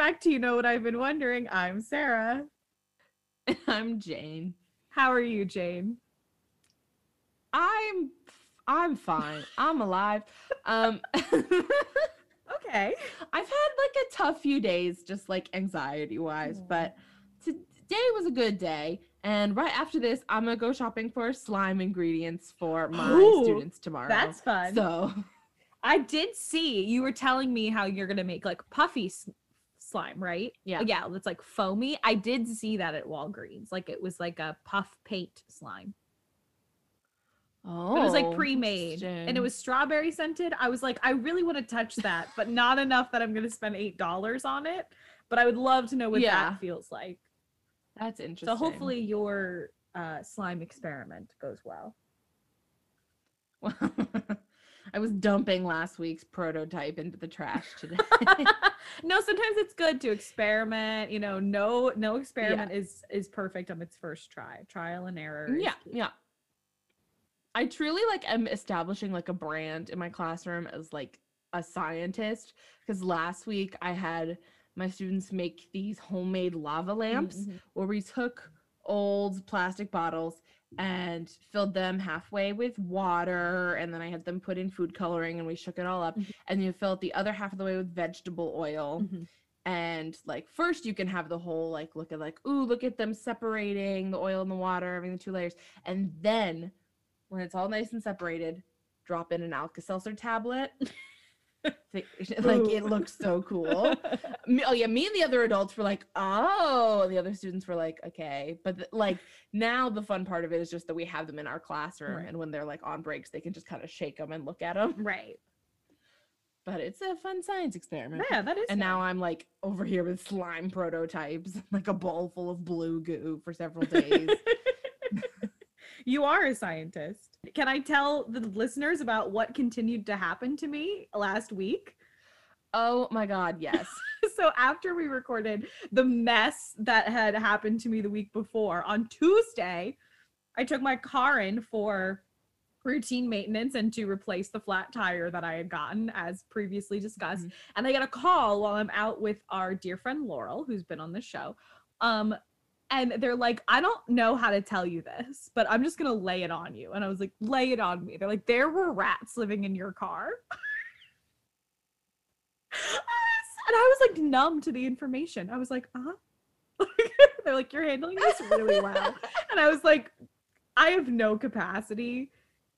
back to You Know What I've Been Wondering. I'm Sarah. I'm Jane. How are you, Jane? I'm I'm fine. I'm alive. Um Okay. I've had like a tough few days just like anxiety wise, Aw. but today was a good day. And right after this, I'm gonna go shopping for slime ingredients for my Ooh, students tomorrow. That's fun. so I did see you were telling me how you're gonna make like puffy slime, right? Yeah. Yeah, it's like foamy. I did see that at Walgreens. Like it was like a puff paint slime. oh, It was like pre-made and it was strawberry scented. I was like, I really want to touch that, but not enough that I'm gonna spend eight dollars on it. But I would love to know what Yeah. that feels like. that's interesting. So hopefully your uh, slime experiment goes well. I was dumping last week's prototype into the trash today. no, sometimes it's good to experiment. You know, no no experiment is is perfect on its first try. Trial and error. yeah, yeah. I truly like am establishing like a brand in my classroom as like a scientist because last week I had my students make these homemade lava lamps Mhm. where we took old plastic bottles and filled them halfway with water and then I had them put in food coloring and we shook it all up Mhm. and you fill it the other half of the way with vegetable oil Mhm. and like first you can have the whole like look at like ooh look at them separating the oil and the water having the two layers and then when it's all nice and separated drop in an alka-seltzer tablet like it looks so cool oh yeah me and the other adults were like oh and the other students were like okay but like now the fun part of it is just that we have them in our classroom Right. and when they're like on breaks they can just kind of shake them and look at them right. but it's a fun science experiment Yeah, that is. and fun. now I'm like over here with slime prototypes, like a bowl full of blue goo for several days. You are a scientist. Can I tell the listeners about what continued to happen to me last week? oh my god, yes. so after we recorded the mess that had happened to me the week before on Tuesday, I took my car in for routine maintenance and to replace the flat tire that I had gotten as previously discussed. Mhm. And I got a call while I'm out with our dear friend Laurel, who's been on the show. Um and they're like, I don't know how to tell you this, but I'm just gonna lay it on you. And I was like, lay it on me. They're like, there were rats living in your car. and I was like numb to the information. I was like, uh huh. They're like, you're handling this really well. And I was like, I have no capacity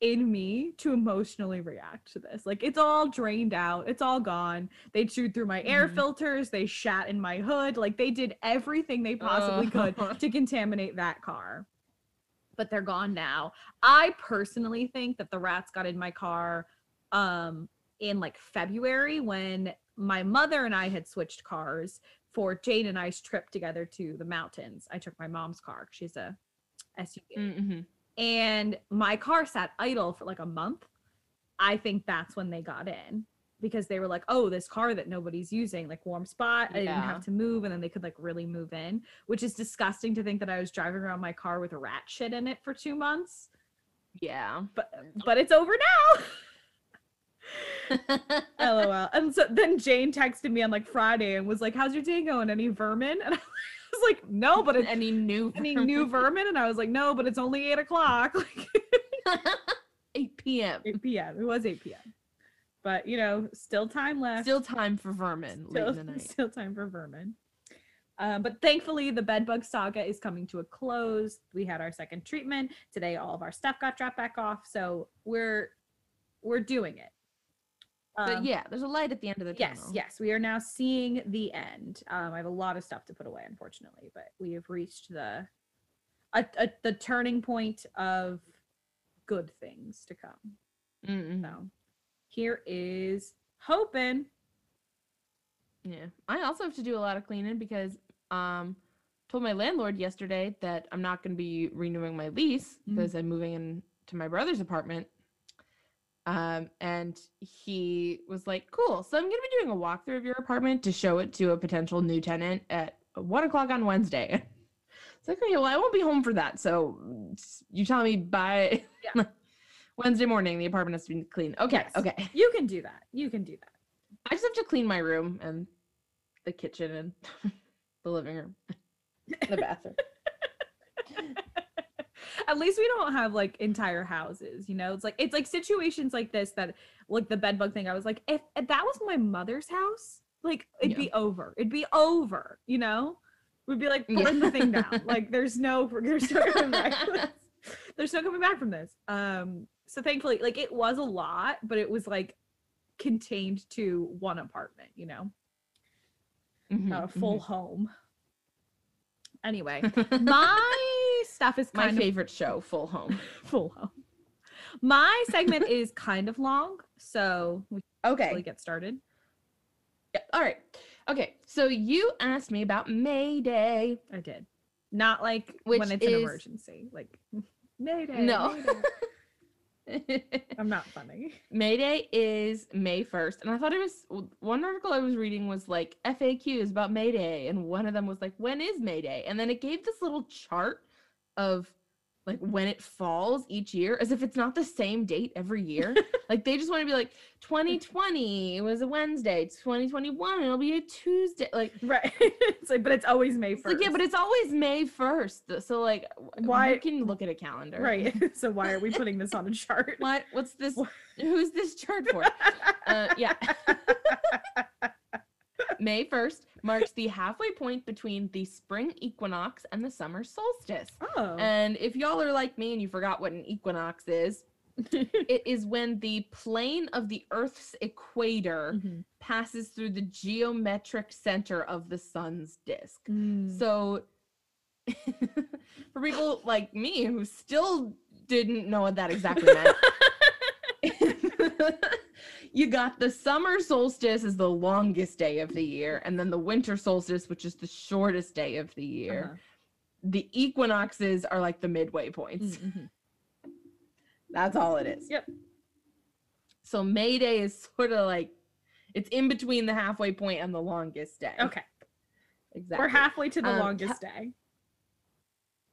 in me to emotionally react to this. Like, it's all drained out, it's all gone. They chewed through my air Mhm. filters, they shat in my hood. Like, they did everything they possibly could Oh. to contaminate that car. But they're gone now. I personally think that the rats got in my car um in like February when my mother and I had switched cars for Jane and I's trip together to the mountains. I took my mom's car. She's a SUV. Mhm. And my car sat idle for like a month. I think that's when they got in because they were like, oh, this car that nobody's using, like warm spot. I didn't have to move. And then they could like really move in, which is disgusting to think that I was driving around my car with rat shit in it for two months. Yeah. But but it's over now. LOL. And so then Jane texted me on like Friday and was like, How's your day going? Any vermin? And I was like, No, but it's any new any new vermin? And I was like, No, but it's only eight o'clock. Like 8 p.m. 8 p.m. It was 8 p.m. But you know, still time left. Still time for vermin late still, in the night. still time for vermin. Um, but thankfully, the bedbug saga is coming to a close. We had our second treatment today. All of our stuff got dropped back off, so we're we're doing it. But Um, yeah, there's a light at the end of the tunnel. Yes, yes, we are now seeing the end. Um, I have a lot of stuff to put away, unfortunately, but we have reached the a, a, the turning point of good things to come. Mm-mm. So here is hoping. Yeah. I also have to do a lot of cleaning because um told my landlord yesterday that I'm not going to be renewing my lease Mm. because I'm moving into my brother's apartment. Um and he was like, "Cool. So I'm going to be doing a walkthrough of your apartment to show it to a potential new tenant at one o'clock on Wednesday." It's like, okay, well, I won't be home for that. So you tell me by Wednesday morning the apartment has to be clean. Okay, Yes. okay. You can do that. You can do that. I just have to clean my room and the kitchen and the living room, the bathroom. At least we don't have like entire houses, you know? It's like it's like situations like this that like the bed bug thing. I was like, if, if that was my mother's house, like it'd Yeah. be over. It'd be over, you know? We'd be like, Yeah. burn the thing down. Like there's no there's no coming back. from this. There's no coming back from this. Um, so thankfully, like it was a lot, but it was like contained to one apartment, you know, Mhm, a full mhm. home. Anyway, my stuff is My of favorite show, Full Home. full home. My segment is kind of long, so we can Okay. get started. Yeah, all right. Okay. So you asked me about May Day. I did. Not like Which when it's an emergency. Like Mayday. No. Mayday. I'm not funny. May Day is May 1st. And I thought it was one article I was reading was like FAQs about May Day. And one of them was like, when is May Day? And then it gave this little chart of like when it falls each year as if it's not the same date every year. like they just want to be like 2020 it was a Wednesday, 2021 it'll be a Tuesday. Like Right. it's like, but it's always May first. like, yeah, but it's always May 1st. So like Why- can you look at a calendar? right. so why are we putting this on a chart? What what's this Wha- who's this chart for? Uh, yeah. May 1st marks the halfway point between the spring equinox and the summer solstice. oh. And if y'all are like me and you forgot what an equinox is, it is when the plane of the Earth's equator Mhm. passes through the geometric center of the sun's disk. Mm. So, for people like me who still didn't know what that exactly meant, you got the summer solstice is the longest day of the year, and then the winter solstice, which is the shortest day of the year. Uh-huh. The equinoxes are like the midway points. Mm, mhm. That's all it is. Yep. So May Day is sort of like it's in between the halfway point and the longest day. Okay. Exactly. We're halfway to the Um, longest day.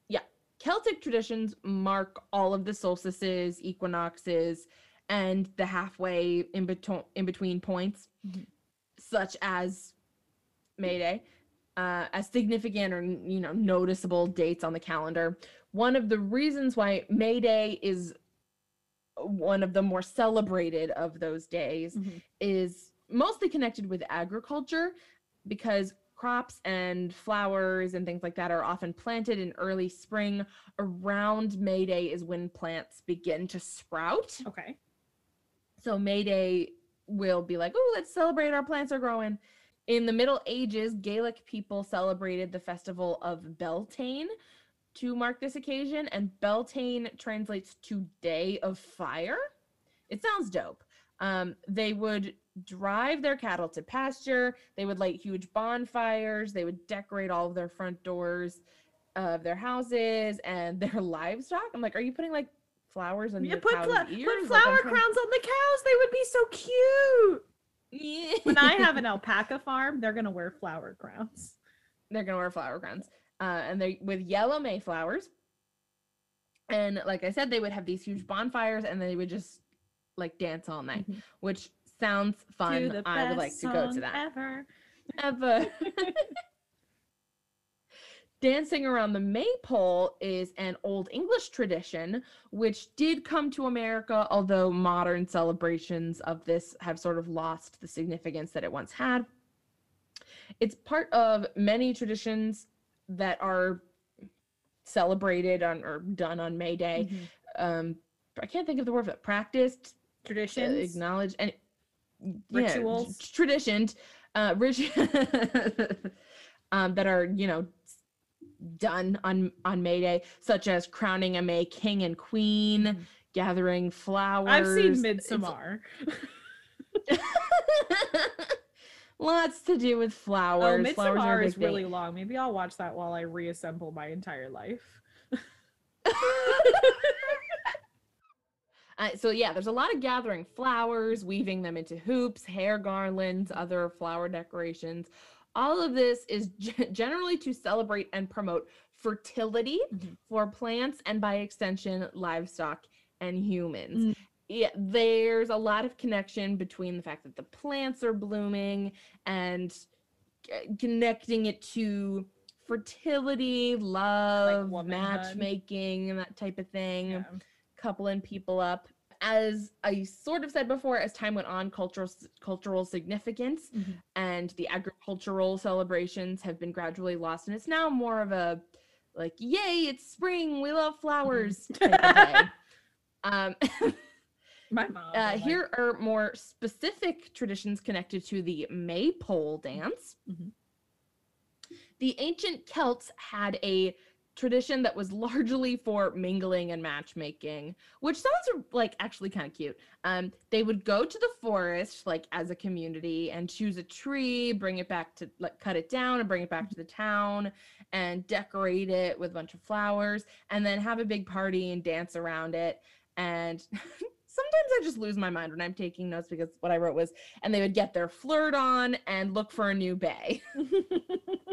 Yeah. Celtic traditions mark all of the solstices, equinoxes, and the halfway in between in between points, Mhm. such as May Day, uh, as significant or you know noticeable dates on the calendar. One of the reasons why May Day is one of the more celebrated of those days Mhm. is mostly connected with agriculture because crops and flowers and things like that are often planted in early spring. Around May Day is when plants begin to sprout. Okay. So May Day will be like, oh, let's celebrate our plants are growing. In the Middle Ages, Gaelic people celebrated the festival of Beltane to mark this occasion, and Beltane translates to Day of Fire. It sounds dope. Um, they would drive their cattle to pasture. They would light huge bonfires. They would decorate all of their front doors of their houses and their livestock. I'm like, are you putting like flowers and Yeah, put, cow's fla- ears? put flower trying- crowns on the cows. They would be so cute. Yeah. When I have an alpaca farm, they're gonna wear flower crowns. they're gonna wear flower crowns, uh, and they with yellow mayflowers. And like I said, they would have these huge bonfires, and they would just like dance all night, Mhm. which sounds fun. I would like to go to that. Ever. Ever. Dancing around the maypole is an old English tradition, which did come to America, although modern celebrations of this have sort of lost the significance that it once had. It's part of many traditions that are celebrated on or done on May Day. Mhm. Um, I can't think of the word for it. Practiced, uh, acknowledged, and yeah, Rituals. t- traditioned, uh, rit- um, that are you know done on on May Day, such as crowning a May king and queen, Mhm. gathering flowers. I've seen Midsommar. Lots to do with flowers. Oh, flowers are a Midsommar is really long. Maybe I'll watch that while I reassemble my entire life. Uh, so yeah, there's a lot of gathering flowers, weaving them into hoops, hair garlands, other flower decorations. All of this is ge- generally to celebrate and promote fertility Mhm. for plants and by extension livestock and humans. Mm. Yeah, there's a lot of connection between the fact that the plants are blooming and c- connecting it to fertility, love, womanhood. matchmaking, and that type of thing Yeah. coupling people up. As I sort of said before, as time went on, cultural cultural significance Mhm. and the agricultural celebrations have been gradually lost, and it's now more of a like, "Yay, it's spring! We love flowers!" type of day. Um, My mom. uh, like, here are more specific traditions connected to the maypole dance. Mhm. The ancient Celts had a tradition that was largely for mingling and matchmaking, which sounds like actually kind of cute. Um, they would go to the forest, like as a community, and choose a tree, bring it back to like cut it down and bring it back to the town, and decorate it with a bunch of flowers, and then have a big party and dance around it. And sometimes I just lose my mind when I'm taking notes because what I wrote was, and they would get their flirt on and look for a new bay.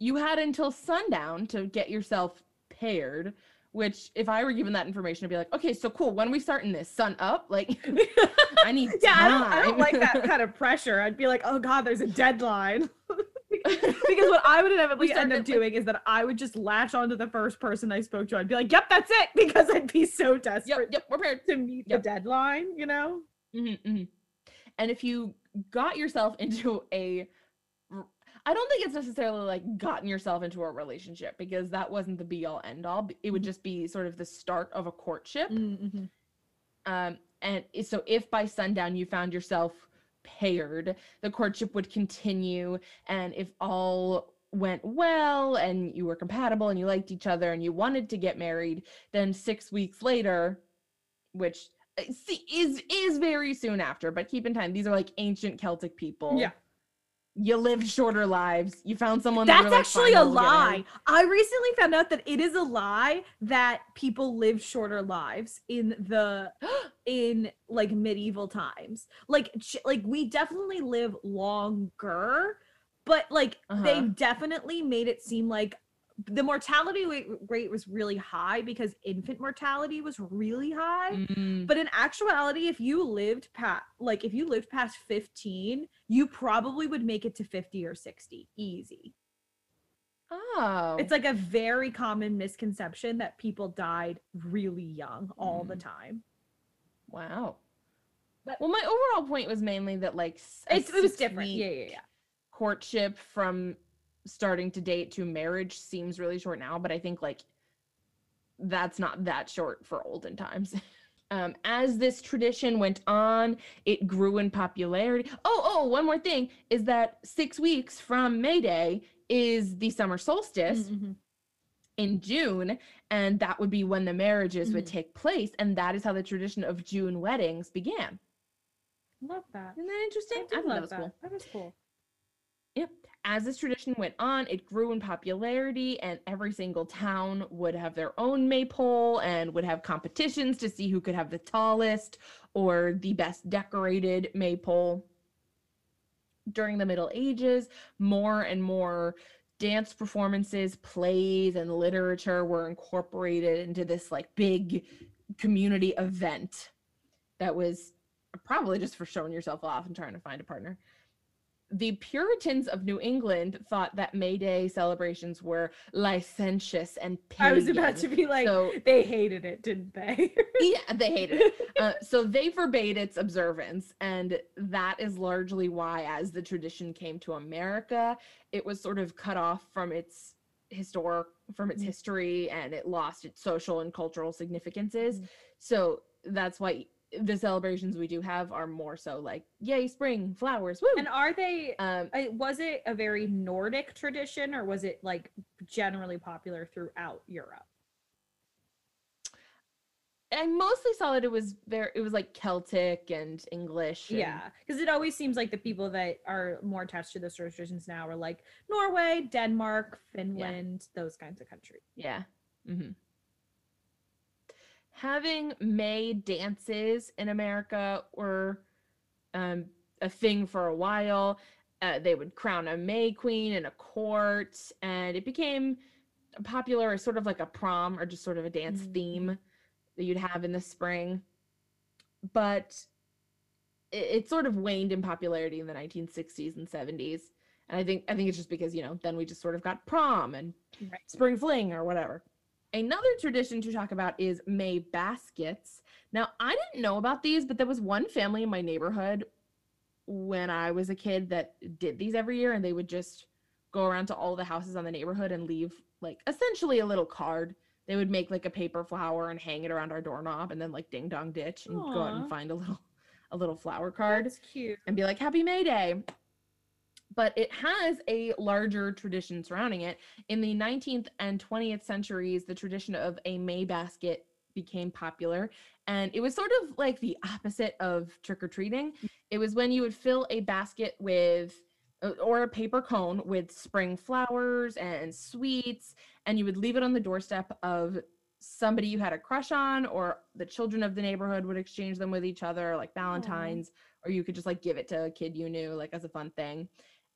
you had until sundown to get yourself paired. Which, if I were given that information, I'd be like, okay, so cool. When are we starting this? Sun up? Like, I need yeah, I don't, I don't like that kind of pressure. I'd be like, oh god, there's a deadline. because what I would inevitably end up started, like- doing is that I would just latch onto the first person I spoke to. I'd be like, yep, that's it, because I'd be so desperate yep, yep we're paired. to meet Yep. the deadline, you know? Mhm, mhm. And if you got yourself into a, I don't think it's necessarily like gotten yourself into a relationship because that wasn't the be all end all. It would Mhm. just be sort of the start of a courtship. Mm-hmm. Um, and so if by sundown you found yourself paired, the courtship would continue. And if all went well and you were compatible and you liked each other and you wanted to get married, then six weeks later, which uh, see, is is very soon after, but keep in mind these are like ancient Celtic people. Yeah. You lived shorter lives. You found someone That's were like, actually a lie. I recently found out that it is a lie that people live shorter lives in the in like medieval times. Like like we definitely live longer, but like they Uh-huh. definitely made it seem like the mortality rate was really high because infant mortality was really high. Mm, But in actuality, if you lived past like if you lived past 15, you probably would make it to 50 or 60 easy. oh. It's like a very common misconception that people died really young all the Mm. time. Wow. But- well, my overall point was mainly that like It's, it was different. Yeah, yeah, yeah. Courtship from starting to date to marriage seems really short now, but I think like that's not that short for olden times. Um, as this tradition went on, it grew in popularity. Oh, oh, one more thing is that six weeks from May Day is the summer solstice Mhm. in June, and that would be when the marriages would Mhm. take place, and that is how the tradition of June weddings began. Love that. Isn't that interesting? I I thought that was that. cool. That was cool. Yep. As this tradition went on, it grew in popularity, and every single town would have their own maypole and would have competitions to see who could have the tallest or the best decorated maypole. During the Middle Ages, more and more dance performances, plays, and literature were incorporated into this like big community event that was probably just for showing yourself off and trying to find a partner the Puritans of New England thought that May Day celebrations were licentious and I was about to be like, so they hated it, didn't they? yeah, they hated it. Uh, so they forbade its observance, and that is largely why, as the tradition came to America, it was sort of cut off from its historic from its Mhm. history, and it lost its social and cultural significances. Mhm. So that's why the celebrations we do have are more so like, yay, spring, flowers, woo. and are they? um, Was it a very Nordic tradition, or was it like generally popular throughout Europe? I mostly saw that it was very it was like Celtic and English. and- Yeah, because it always seems like the people that are more attached to those traditions now are like Norway, Denmark, Finland, those kinds of countries. Yeah. hmm Having May dances in America were um, a thing for a while. Uh, they would crown a May queen in a court, and it became popular as sort of like a prom or just sort of a dance Mhm. theme that you'd have in the spring. But it, it sort of waned in popularity in the 1960s and 70s. And I think I think it's just because, you know, then we just sort of got prom and Right. spring fling or whatever. Another tradition to talk about is May baskets. Now, I didn't know about these, but there was one family in my neighborhood when I was a kid that did these every year and they would just go around to all the houses on the neighborhood and leave like essentially a little card. They would make like a paper flower and hang it around our doorknob and then like ding dong ditch and go out and find a little a little flower card That's cute. and be like happy may day but it has a larger tradition surrounding it. In the 19th and 20th centuries the tradition of a may basket became popular and it was sort of like the opposite of trick-or-treating. It was when you would fill a basket with uh, or a paper cone with spring flowers and sweets and you would leave it on the doorstep of somebody you had a crush on or the children of the neighborhood would exchange them with each other like valentines or you could just like give it to a kid you knew like as a fun thing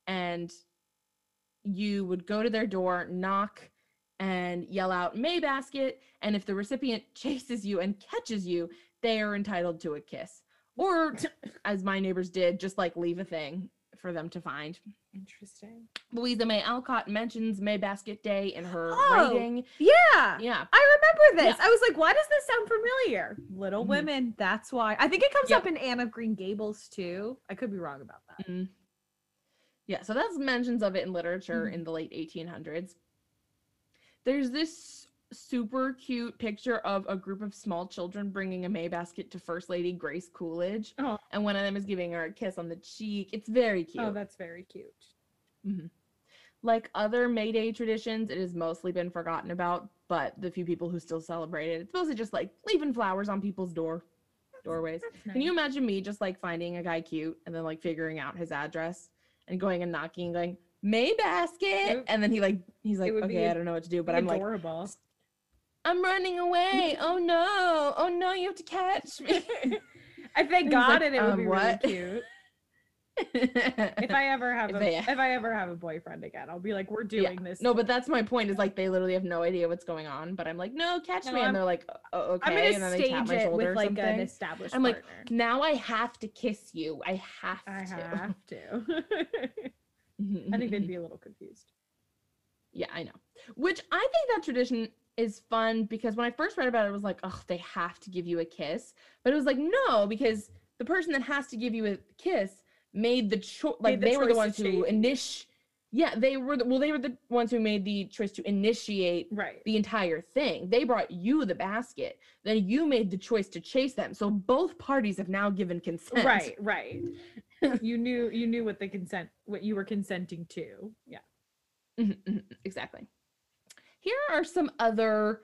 and you would go to their door knock and yell out may basket and if the recipient chases you and catches you they are entitled to a kiss or as my neighbors did just like leave a thing for them to find Interesting. louisa may alcott mentions may basket day in her Oh, writing Yeah. yeah I remember this. Yeah. I was like, why does this sound familiar? Little Mhm. Women. That's why. I think it comes Yep. up in Anne of Green Gables too. I could be wrong about that. Mhm. Yeah, so that's mentions of it in literature Mhm. in the late 1800s. There's this super cute picture of a group of small children bringing a May basket to First Lady Grace Coolidge, Oh, and one of them is giving her a kiss on the cheek. It's very cute. oh, that's very cute. like other May Day traditions, it has mostly been forgotten about, but the few people who still celebrate it, it's mostly just like leaving flowers on people's door doorways. That's Can you imagine me just like finding a guy cute and then like figuring out his address and going and knocking and going, May basket? would- And then he like he's like, okay, I don't know what to do, but I'm like. I'm running away. Oh no. Oh no, you have to catch me. if they he's got like, it, it would um, be what? really cute. If I ever have If a, they- if I ever have a boyfriend again, I'll be like, we're Yeah. doing this. no, but that's my point is like they literally have no idea what's going on, but I'm like, no, catch No, me. I'm- and they're like, oh, okay. I'm gonna then they stage tap my it shoulder with like an established I'm like. Now I have to kiss you. I have I to. have to. I think they'd be a little confused. Yeah, I know. Which I think that tradition is fun because when I first read about it, I was like, oh, they have to give you a kiss. But it was like, no, because the person that has to give you a kiss made the choice. Like the they were the ones who initiate. Yeah, they were. The, well, they were the ones who made the choice to initiate Right. the entire thing. They brought you the basket. Then you made the choice to chase them. So both parties have now given consent. Right, right. you knew you knew what the consent what you were consenting to. Yeah. Mhm, mhm, exactly. Here are some other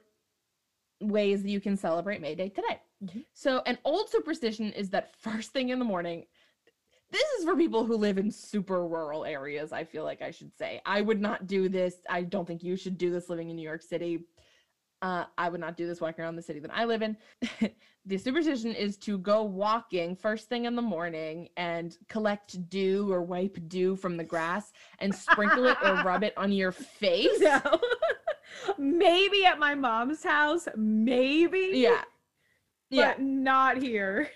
ways that you can celebrate May Day today. Mhm. So, an old superstition is that first thing in the morning, this is for people who live in super rural areas, I feel like I should say. I would not do this. I don't think you should do this living in New York City. Uh, I would not do this walking around the city that I live in. the superstition is to go walking first thing in the morning and collect dew or wipe dew from the grass and sprinkle it or rub it on your face. No. maybe at my mom's house, maybe. Yeah. But Yeah. not here.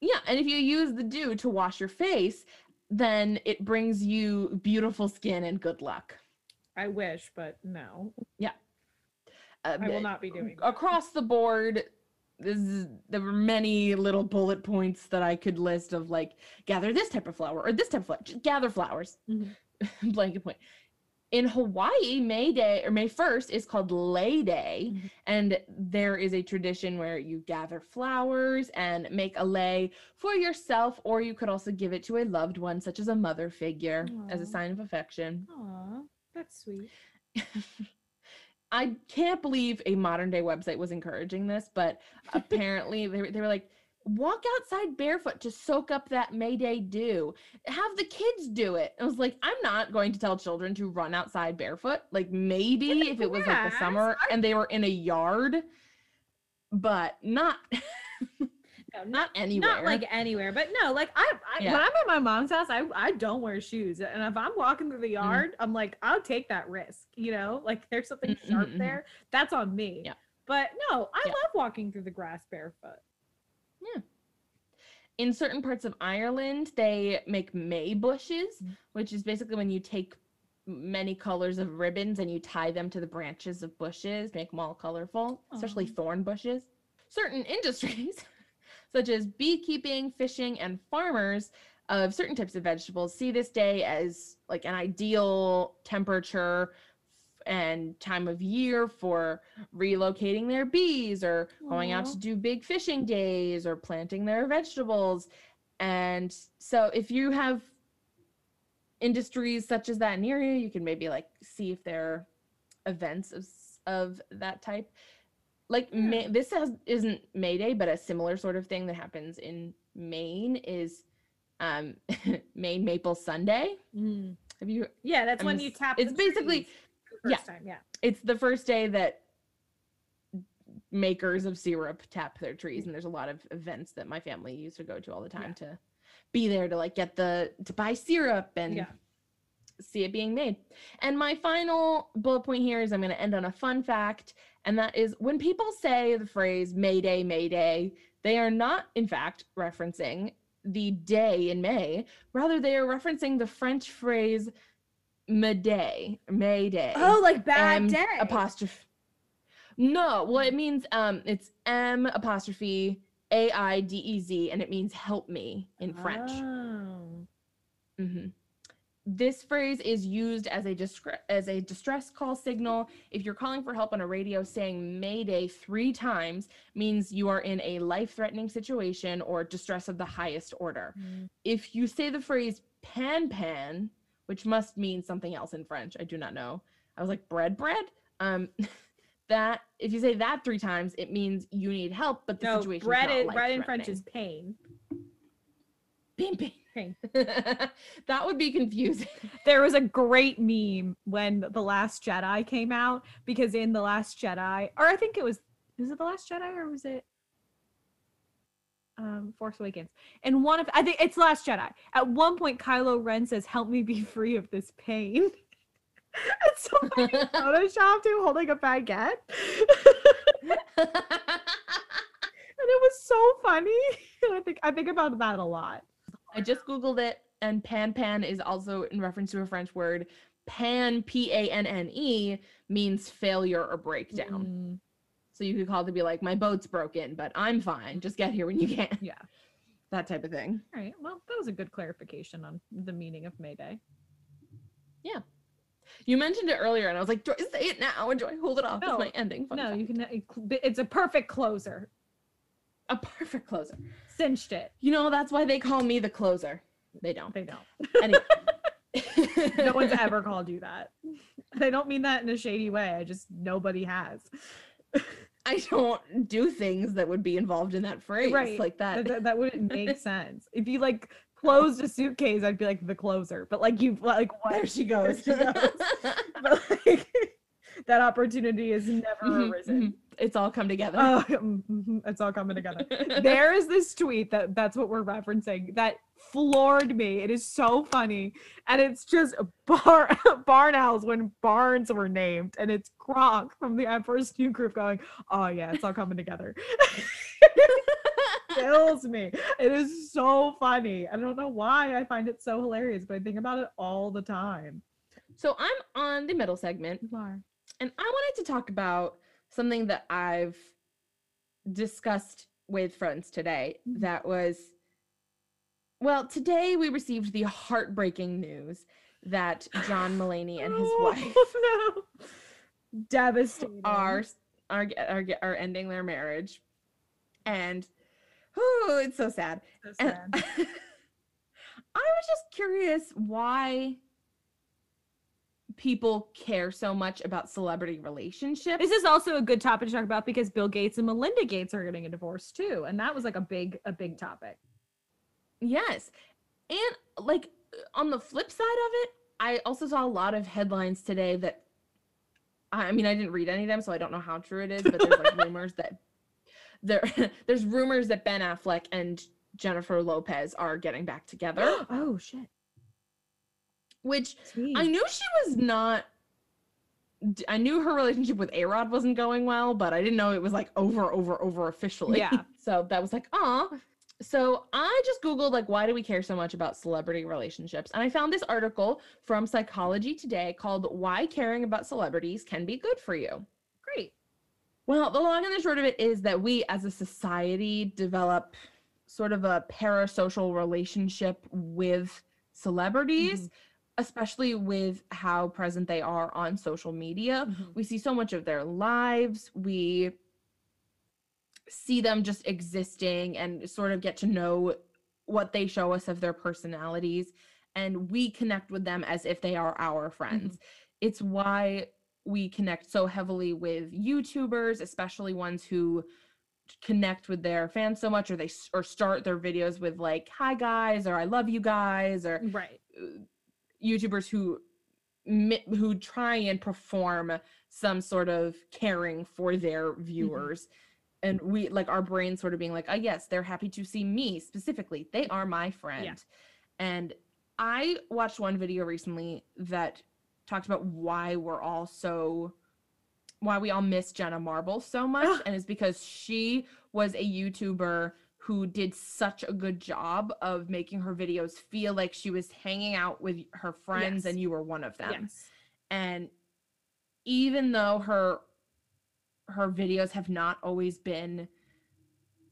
Yeah. And if you use the dew to wash your face, then it brings you beautiful skin and good luck. I wish, but no. Uh, I will not be doing that. across the board is, there were many little bullet points that i could list of like gather this type of flower or this type of flower just gather flowers Mhm. blanket point in hawaii may day or may 1st is called Lei Day Mhm. and there is a tradition where you gather flowers and make a lei for yourself or you could also give it to a loved one such as a mother figure as a sign of affection Aw, that's sweet. I can't believe a modern day website was encouraging this, but apparently they, they were like, walk outside barefoot to soak up that May Day dew. Have the kids do it. I was like, I'm not going to tell children to run outside barefoot. Like maybe if it was like the summer and they were in a yard, but not No, not anywhere. Not like anywhere, but no, like I, I Yeah. when I'm at my mom's house, I I don't wear shoes, and if I'm walking through the Mm-hmm. yard, I'm like, I'll take that risk, you know, like there's something Mhm, sharp mhm, mhm. there. That's on me. Yeah. But no, I Yeah. love walking through the grass barefoot. In certain parts of Ireland, they make May bushes, Mm. which is basically when you take many colors of ribbons and you tie them to the branches of bushes, make them all colorful, especially thorn bushes. Certain industries, such as beekeeping, fishing, and farmers of certain types of vegetables, see this day as like an ideal temperature and time of year for relocating their bees or going out to do big fishing days or planting their vegetables. And so if you have industries such as that near you, you can maybe like see if there are events of, of that type. Like May, this has, isn't May Day, but a similar sort of thing that happens in Maine is um, Maine Maple Sunday. Mm. Have you Yeah, that's I'm when ass- you tap. it's basically- trees the yeah. time. Yeah. it's the first day that makers of syrup tap their trees and there's a lot of events that my family used to go to all the time to be there to like get the to buy syrup and Yeah. see it being made and my final bullet point here is i'm going to end on a fun fact and that is when people say the phrase mayday mayday they are not in fact referencing the day in may rather they are referencing the french phrase Mayday, Mayday. Oh, like bad M day. apostrophe. No, well, it means um, it's M apostrophe A I D E Z, and it means help me in French. Oh. hmm This phrase is used as a discre- as a distress call signal. If you're calling for help on a radio, saying Mayday three times means you are in a life-threatening situation or distress of the highest order. Mm. If you say the phrase pan pan, which must mean something else in French, I do not know. I was like bread bread. Um, that if you say that three times, it means you need help, but the No, situation bread, is bread in French is pain. Ping, ping. Pain. that would be confusing. There was a great meme when The Last Jedi came out because in The Last Jedi, or I think it was, was it The Last Jedi or was it um, Force Awakens? And one of, I think it's Last Jedi. At one point, Kylo Ren says, "Help me be free of this pain." it's so funny. Photoshopped him holding a baguette. and it was so funny. And I think I think about that a lot. I just googled it, and pan pan is also in reference to a French word. Pan P A N N E means failure or breakdown. Mm, So you could call to be like, my boat's broken, but I'm fine. Just get here when you can. yeah. That type of thing. All right. Well, that was a good clarification on the meaning of Mayday. Yeah. You mentioned it earlier, and I was like, do I say it now or do I hold it off No, as my ending? Fun no, fact? you can. It's a perfect closer. a perfect closer. Cinched it. You know, that's why they call me the closer. They don't. They don't. Anyway. no one's ever called you that. They don't mean that in a shady way. I just nobody has. I don't do things that would be involved in that phrase Right. like That, that. that, wouldn't make sense. If you like closed a suitcase, I'd be like the closer. But like you like what? There she goes. she goes. But, like, that opportunity has never Mhm, arisen. mhm. It's all come together. Mhm, it's all coming together. there is this tweet that that's what we're referencing that floored me. It is so funny, and it's just bar barn owls when barns were named, and it's Kronk from the Emperor's New Groove going, "Oh yeah, it's all coming together." Kills me. It is so funny. I don't know why I find it so hilarious, but I think about it all the time. so I'm on the middle segment, You are. and I wanted to talk about something that I've discussed with friends today. Mhm. That was, well, today we received the heartbreaking news that John Mulaney and his wife Oh, no. Devastating. are are are are ending their marriage, and oh, it's so sad. So sad. I was just curious why people care so much about celebrity relationships. This is also a good topic to talk about because Bill Gates and Melinda Gates are getting a divorce too, and that was like a big a big topic. Yes. And like on the flip side of it, I also saw a lot of headlines today that I mean, I didn't read any of them, so I don't know how true it is, but there's like rumors that there there's rumors that Ben Affleck and Jennifer Lopez are getting back together, oh shit! Which Sweet. I knew she was not I knew her relationship with A-Rod wasn't going well, but I didn't know it was like over over over officially. Yeah. so that was like, "Aw, So I just Googled, like, why do we care so much about celebrity relationships? And I found this article from Psychology Today called Why Caring About Celebrities Can Be Good for You. Great. Well, the long and the short of it is that we as a society develop sort of a parasocial relationship with celebrities, Mhm. Especially with how present they are on social media. Mhm. We see so much of their lives. We see them just existing and sort of get to know what they show us of their personalities. And we connect with them as if they are our friends. It's why we connect so heavily with YouTubers, especially ones who connect with their fans so much or they or start their videos with like hi guys or i love you guys or Right. YouTubers who who try and perform some sort of caring for their mm-hmm. viewers. And we like our brains sort of being like, oh yes, they're happy to see me specifically. They are my friend. And I watched one video recently that talked about why we're all so why we all miss Jenna Marbles so much. Ah. And it's because she was a YouTuber who did such a good job of making her videos feel like she was hanging out with her friends Yes. and you were one of them. Yes. And even though her her videos have not always been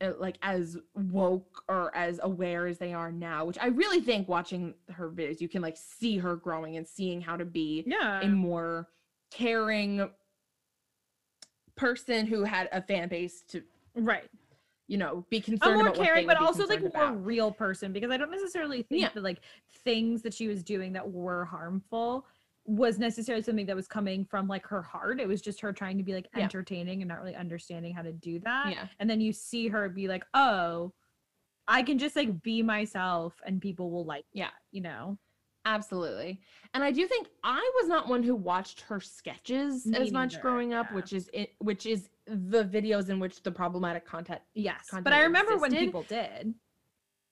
uh, like as woke or as aware as they are now, which I really think watching her videos you can like see her growing and seeing how to be Yeah. a more caring person who had a fan base to right. You know be a concerned more about what caring, but also like more about. real person because I don't necessarily think Yeah. that like things that she was doing that were harmful was necessarily something that was coming from like her heart. It was just her trying to be like Yeah. entertaining and not really understanding how to do that. yeah And then you see her be like, oh, I can just like be myself and people will like Yeah. you know? Absolutely. And I do think I was not one who watched her sketches Me as much neither, growing up, yeah. which is it which is the videos in which the problematic content. Yes. But I remember when people did.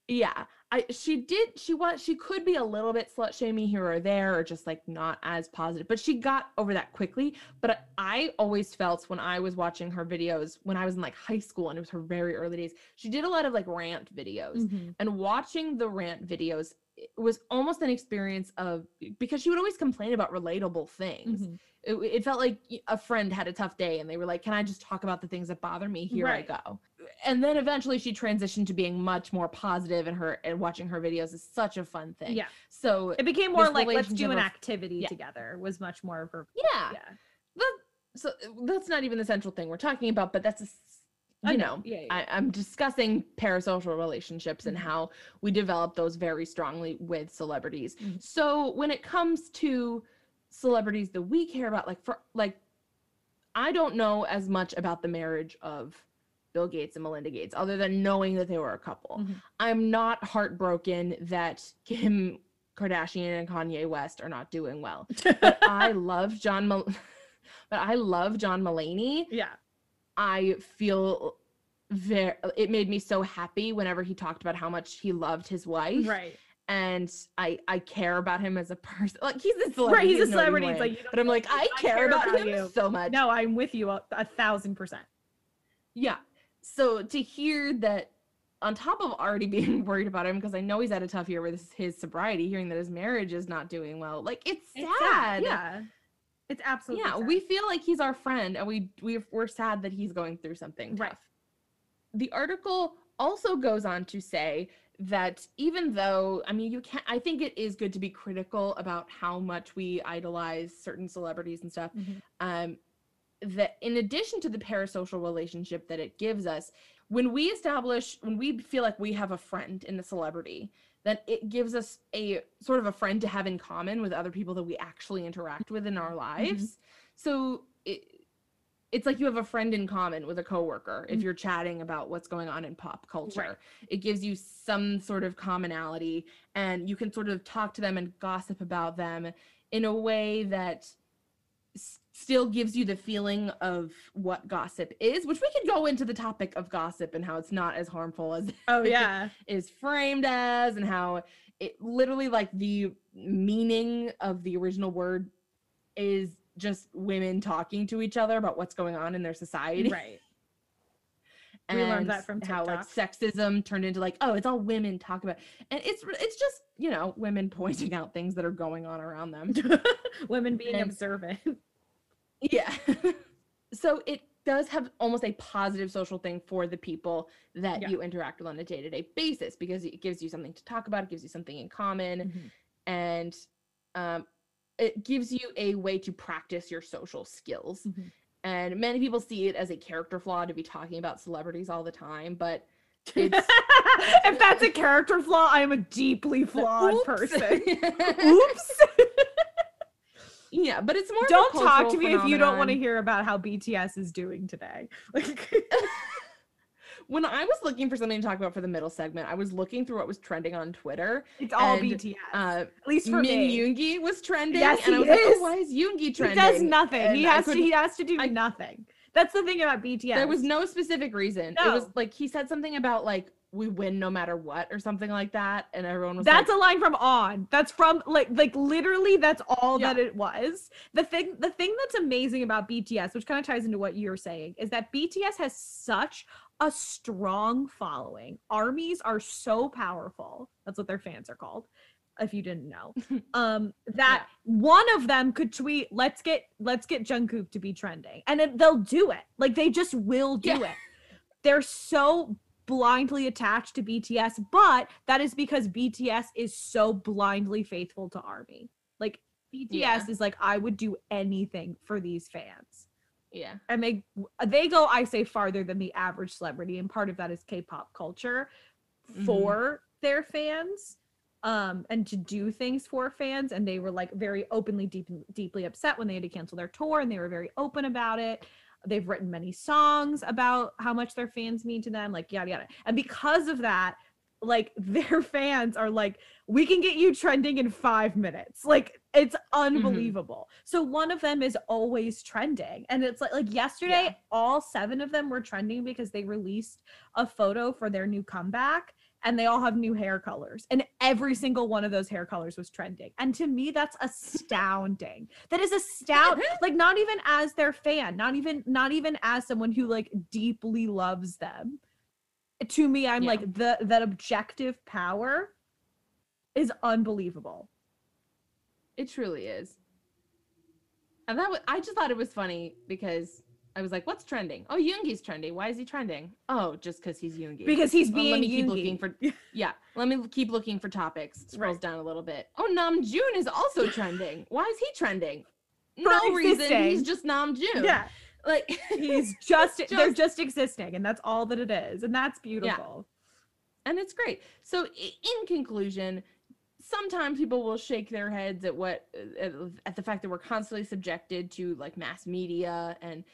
Yeah. I she did she was she could be a little bit slut shaming here or there or just like not as positive, but she got over that quickly. But I always felt when I was watching her videos when I was in like high school and it was her very early days, she did a lot of like rant videos. Mhm. and watching the rant videos it was almost an experience of because she would always complain about relatable things Mhm. it, it felt like a friend had a tough day and they were like can i just talk about the things that bother me here Right. i go and then eventually she transitioned to being much more positive and her and watching her videos is such a fun thing Yeah. so It became more like let's do an activity Yeah. together was much more of her yeah, yeah. That, so that's not even the central thing we're talking about but that's a s- I you know, know, yeah, yeah, I, I'm discussing parasocial relationships and Mhm. how we develop those very strongly with celebrities. Mhm. So when it comes to celebrities that we care about, like for like, I don't know as much about the marriage of Bill Gates and Melinda Gates, other than knowing that they were a couple. Mhm. I'm not heartbroken that Kim Kardashian and Kanye West are not doing well. But I love John. But I love John Mulaney. yeah. I feel very it made me so happy whenever he talked about how much he loved his wife Right. and I I care about him as a person like he's a celebrity Right. He's a celebrity. It's like, you but I'm like me, I care, about, him you. so much No, I'm with you a, a thousand percent. yeah so to hear that on top of already being worried about him because I know he's had a tough year with his, his sobriety hearing that his marriage is not doing well like it's sad, It's sad. Yeah. It's absolutely yeah sad. we feel like he's our friend and we we we're sad that he's going through something Right. tough. the article also goes on to say that even though i mean you can't i think it is good to be critical about how much we idolize certain celebrities and stuff Mhm. um that in addition to the parasocial relationship that it gives us when we establish when we feel like we have a friend in a celebrity then it gives us a sort of a friend to have in common with other people that we actually interact with in our lives so it, it's like you have a friend in common with a coworker if Mhm. you're chatting about what's going on in pop culture Right. it gives you some sort of commonality and you can sort of talk to them and gossip about them in a way that still gives you the feeling of what gossip is which we could go into the topic of gossip and how it's not as harmful as Oh yeah. is framed as and how it literally like the meaning of the original word is just women talking to each other about what's going on in their society right. and We learned that from TikTok. how like sexism turned into like oh it's all women talk about and it's it's just you know women pointing out things that are going on around them Women being And- observant. Yeah so it does have almost a positive social thing for the people that Yeah. you interact with on a day-to-day basis because it gives you something to talk about it gives you something in common and um, it gives you a way to practice your social skills Mhm. and many people see it as a character flaw to be talking about celebrities all the time but if that's a character flaw, I am a deeply flawed Oops. person. Oops. Yeah but it's more don't talk to me if you don't want to hear about how BTS is doing today. Like when i was looking for something to talk about for the middle segment i was looking through what was trending on twitter it's all And, BTS. uh at least for Min me. Yoongi was trending Yes, and i he was like is. oh, why is Yoongi trending? He does nothing. And He has to he has to do I- nothing. That's the thing about BTS. There was no specific reason. It was No. like he said something about like we win no matter what or something like that, and everyone was That's like, a line from On. That's from like like literally that's all Yeah. that it was. The thing the thing that's amazing about BTS, which kind of ties into what you're saying, is that BTS has such a strong following. Armies are so powerful. That's what their fans are called. If you didn't know. Um that one of them could tweet, "Let's get let's get Jungkook to be trending." And it, they'll do it. Like they just will do Yeah. it. They're so blindly attached to BTS, but that is because BTS is so blindly faithful to Army. Like BTS Yeah. is like I would do anything for these fans. yeah, And they they go I say farther than the average celebrity and part of that is K-pop culture Mhm. for their fans um and to do things for fans and they were like very openly deep, deeply upset when they had to cancel their tour and they were very open about it they've written many songs about how much their fans mean to them like yada yada. And because of that like their fans are like we can get you trending in five minutes. Like it's mm-hmm. unbelievable. So one of them is always trending. And it's like like yesterday Yeah. all seven of them were trending because they released a photo for their new comeback and they all have new hair colors. And every single one of those hair colors was trending. And to me that's astounding. That is astounding like not even as their fan not even not even as someone who like deeply loves them. To me i'm Yeah. like the that objective power is unbelievable. It truly is. And that was, I just thought it was funny because I was like, "What's trending? Oh, Yoongi's trending. Why is he trending? Oh, just because he's Yoongi. because he's Well, being let me keep looking for yeah. Let me keep looking for topics. Scrolls Right. down a little bit. Oh, Namjoon is also trending. Why is he trending? For no reason. He's existing. just Namjoon. yeah like he's just, they're Just- just existing and that's all that it is and that's beautiful Yeah. and it's great. So, in conclusion, sometimes people will shake their heads at what uh, at, at the fact that we're constantly subjected to like mass media and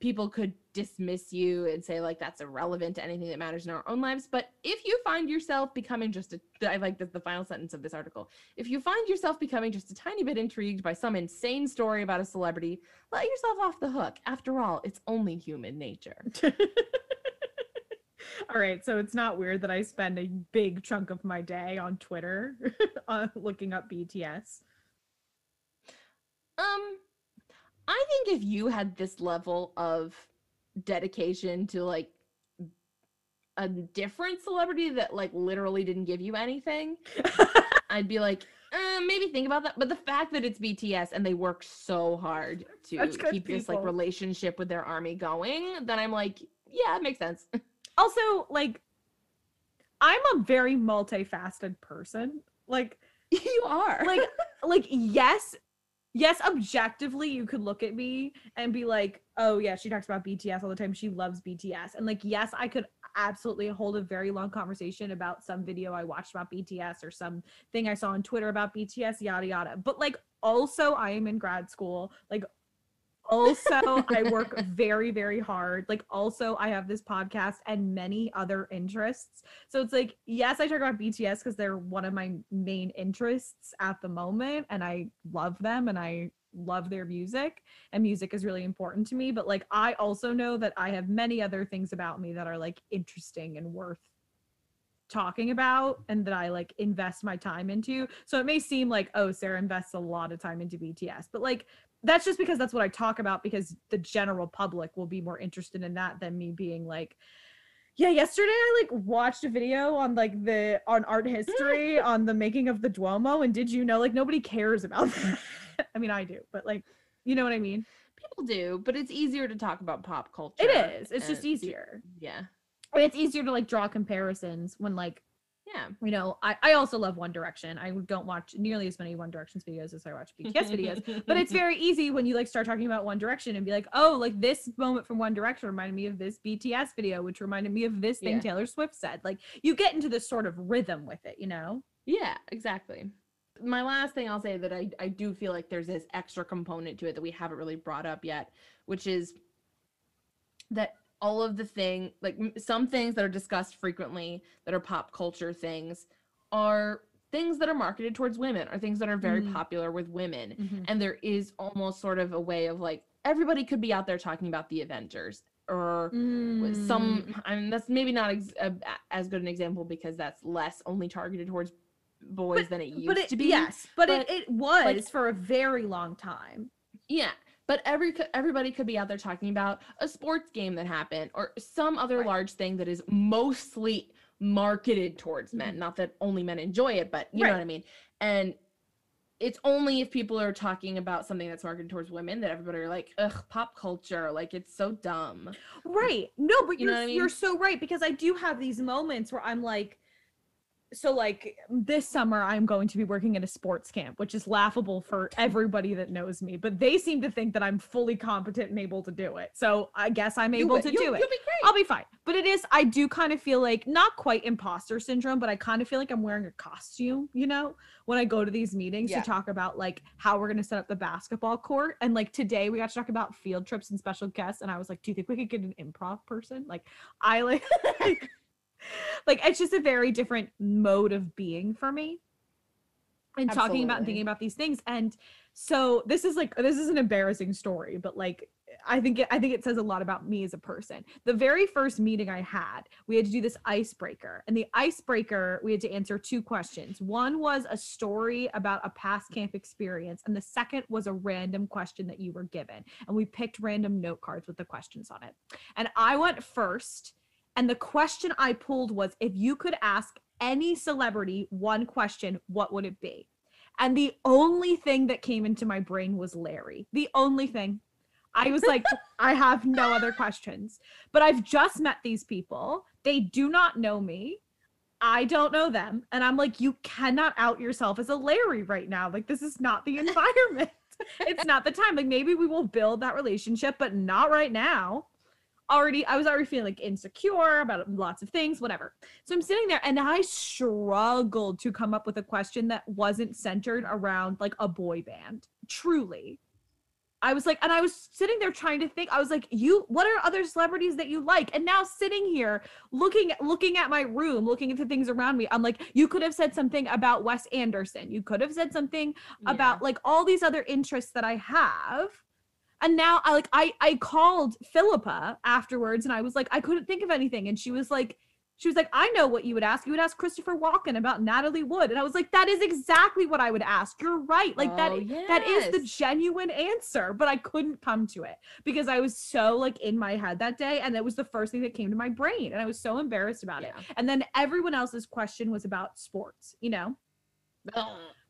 people could dismiss you and say like that's irrelevant to anything that matters in our own lives. But if you find yourself becoming just a i like the, the final sentence of this article. If you find yourself becoming just a tiny bit intrigued by some insane story about a celebrity let yourself off the hook. After all it's only human nature. All right, so it's not weird that I spend a big chunk of my day on Twitter uh, looking up BTS. Um, I think if you had this level of dedication to like a different celebrity that like literally didn't give you anything, I'd be like, uh, maybe think about that. But the fact that it's BTS and they work so hard to keep this like relationship with their army going, then I'm like, yeah, it makes sense. Also, like, I'm a very multifaceted person. Like, you are like, like, yes, yes, objectively, you could look at me and be like, oh yeah, she talks about BTS all the time. She loves BTS, and like, yes, I could absolutely hold a very long conversation about some video I watched about BTS or some thing I saw on Twitter about BTS, yada yada. But like, also, I am in grad school. Like, also, I work very, very hard. Like, also, I have this podcast and many other interests. So it's like, yes, I talk about BTS because they're one of my main interests at the moment, and I love them and I love their music, and music is really important to me. But like, I also know that I have many other things about me that are like interesting and worth talking about and that I like invest my time into. So it may seem like, oh, Sarah invests a lot of time into BTS, but like that's just because that's what I talk about because the general public will be more interested in that than me being like Yeah, yesterday I like watched a video on like the on art history on the making of the Duomo, and did you know like nobody cares about that? I mean, I do, but like, you know what I mean? People do, but it's easier to talk about pop culture. It is. It's just easier. Yeah. It's easier to like draw comparisons when like Yeah. you know I I also love One Direction. I don't watch nearly as many One Direction's videos as I watch BTS videos, but it's very easy when you like start talking about One Direction and be like, oh, like this moment from One Direction reminded me of this BTS video, which reminded me of this thing Yeah. Taylor Swift said. Like you get into this sort of rhythm with it, you know? Yeah, exactly. My last thing I'll say that I, I do feel like there's this extra component to it that we haven't really brought up yet, which is that all of the thing, like some things that are discussed frequently that are pop culture things, are things that are marketed towards women, are things that are very Mm. popular with women. Mm-hmm. And there is almost sort of a way of like everybody could be out there talking about the Avengers or Mm. some i mean that's maybe not ex- a, as good an example because that's less only targeted towards boys than it used but it, to be yes, but, but, it, it was like- for a very long time. yeah but every everybody could be out there talking about a sports game that happened or some other Right. large thing that is mostly marketed towards men not that only men enjoy it but you know Mm-hmm. What i mean and it's only if people are talking about something that's marketed towards women that everybody are like ugh pop culture like it's so dumb Right. No, but You you're know what I you're so right because I do have these moments where I'm like so like this summer I'm going to be working at a sports camp, which is laughable for everybody that knows me, but they seem to think that I'm fully competent and able to do it. So I guess I'm able to you'll- do it. you'll be great I'll be fine. But it is, I do kind of feel like not quite imposter syndrome, but I kind of feel like I'm wearing a costume, you know, when I go to these meetings Yeah. to talk about like how we're going to set up the basketball court. And like today we got to talk about field trips and special guests. And I was like, do you think we could get an improv person? Like, I like, like, it's just a very different mode of being for me. And talking about and thinking about these things. And so this is like, this is an embarrassing story, but like, I think it, I think it says a lot about me as a person. The very first meeting I had, we had to do this icebreaker, and the icebreaker we had to answer two questions. One was a story about a past camp experience, and the second was a random question that you were given, and we picked random note cards with the questions on it. And I went first, and the question I pulled was if you could ask any celebrity one question, what would it be? And the only thing that came into my brain was Larry. The only thing. I was like, I have no other questions. But I've just met these people. They do not know me. I don't know them. And I'm like, you cannot out yourself as a Larry right now. Like, this is not the environment. it's not the time. Like, maybe we will build that relationship, but not right now. Already, I was already feeling like insecure about lots of things, whatever. So I'm sitting there and I struggled to come up with a question that wasn't centered around like a boy band. Truly. I was like, and I was sitting there trying to think. I was like, you, what are other celebrities that you like? And now sitting here looking looking at my room, looking at the things around me, I'm like, you could have said something about Wes Anderson. You could have said something about like all these other interests that I have. And now I like I I called Philippa afterwards and I was like, I couldn't think of anything. And she was like, she was like, I know what you would ask. You would ask Christopher Walken about Natalie Wood. And I was like, that is exactly what I would ask. You're right. Like that Oh, that is the genuine answer, but I couldn't come to it because I was so like in my head that day and it was the first thing that came to my brain and I was so embarrassed about it. And then everyone else's question was about sports, you know.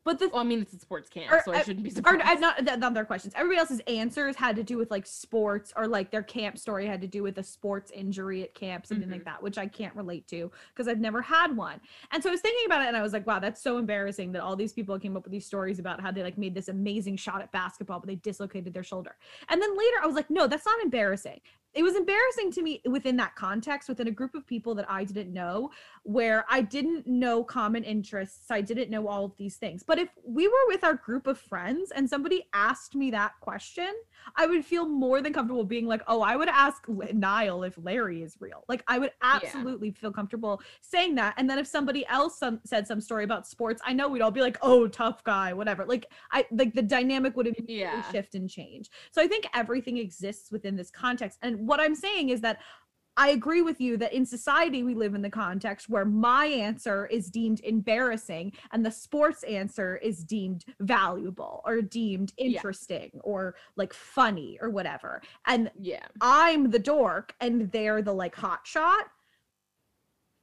But the Well, I mean, it's a sports camp, Or, so I uh, shouldn't be or surprised. uh, not, not their questions. Everybody else's answers had to do with like sports or like their camp story had to do with a sports injury at camp, something like that, which I can't relate to because I've never had one. And so I was thinking about it and I was like, wow, that's so embarrassing that all these people came up with these stories about how they like made this amazing shot at basketball, but they dislocated their shoulder. And then later I was like, no, that's not embarrassing. It was embarrassing to me within that context, within a group of people that I didn't know, where I didn't know common interests. I didn't know all of these things. But if we were with our group of friends and somebody asked me that question, I would feel more than comfortable being like, oh, I would ask Niall if Larry is real. Like, I would absolutely feel comfortable saying that. And then if somebody else some, said some story about sports, I know we'd all be like, oh, tough guy, whatever. Like, I like the dynamic would immediately Yeah. shift and change. So I think everything exists within this context. And what I'm saying is that I agree with you that in society we live in the context where my answer is deemed embarrassing and the sports answer is deemed valuable or deemed Yeah. interesting or like funny or whatever. And yeah. I'm the dork and they're the like hot shot.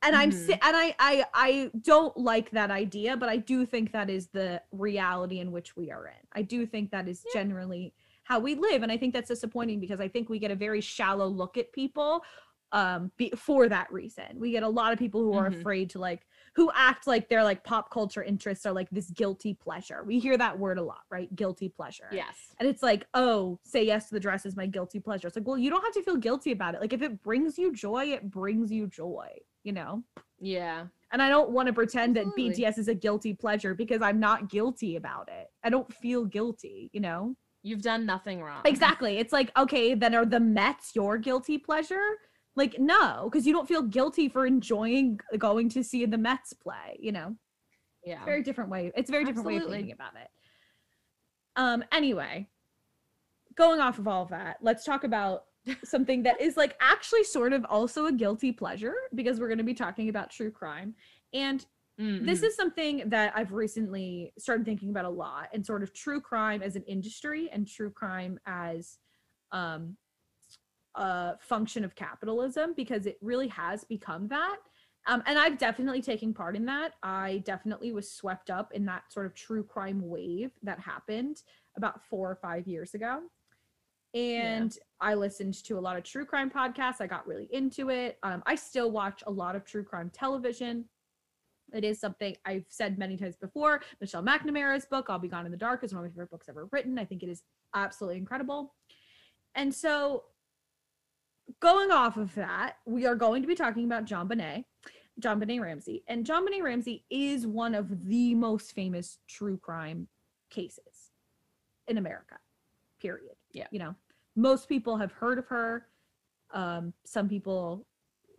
and i'm Mhm. si- and I, I i don't like that idea but i do think that is the reality in which we are in i do think that is Yeah. generally how we live and i think that's disappointing because i think we get a very shallow look at people um be, for that reason we get a lot of people who are Mhm. afraid to like who act like their like pop culture interests are like this guilty pleasure we hear that word a lot right guilty pleasure Yes. and it's like, oh, say yes to the dress is my guilty pleasure. It's like, well, you don't have to feel guilty about it. Like, if it brings you joy, it brings you joy, you know? Yeah. And I don't want to pretend Absolutely. that BTS is a guilty pleasure because I'm not guilty about it. I don't feel guilty, you know? You've done nothing wrong. Exactly. It's like, okay, then are the Mets your guilty pleasure? Like, no, because you don't feel guilty for enjoying going to see the Mets play, you know? Yeah. very different way it's a very different way of thinking about it um anyway going off of all of that let's talk about something that is like actually sort of also a guilty pleasure because we're going to be talking about true crime and this Mhm. is something that i've recently started thinking about a lot and sort of true crime as an industry and true crime as um a function of capitalism because it really has become that um, and I've definitely taken part in that. I definitely was swept up in that sort of true crime wave that happened about four or five years ago. And I listened to a lot of true crime podcasts. I got really into it. Um, I still watch a lot of true crime television. It is something I've said many times before. Michelle McNamara's book, I'll Be Gone in the Dark, is one of my favorite books ever written. I think it is absolutely incredible. And so, going off of that, we are going to be talking about JonBenét. John Benet Ramsey. And JonBenét Ramsey is one of the most famous true crime cases in America. Period. Yeah. You know, most people have heard of her. Um, some people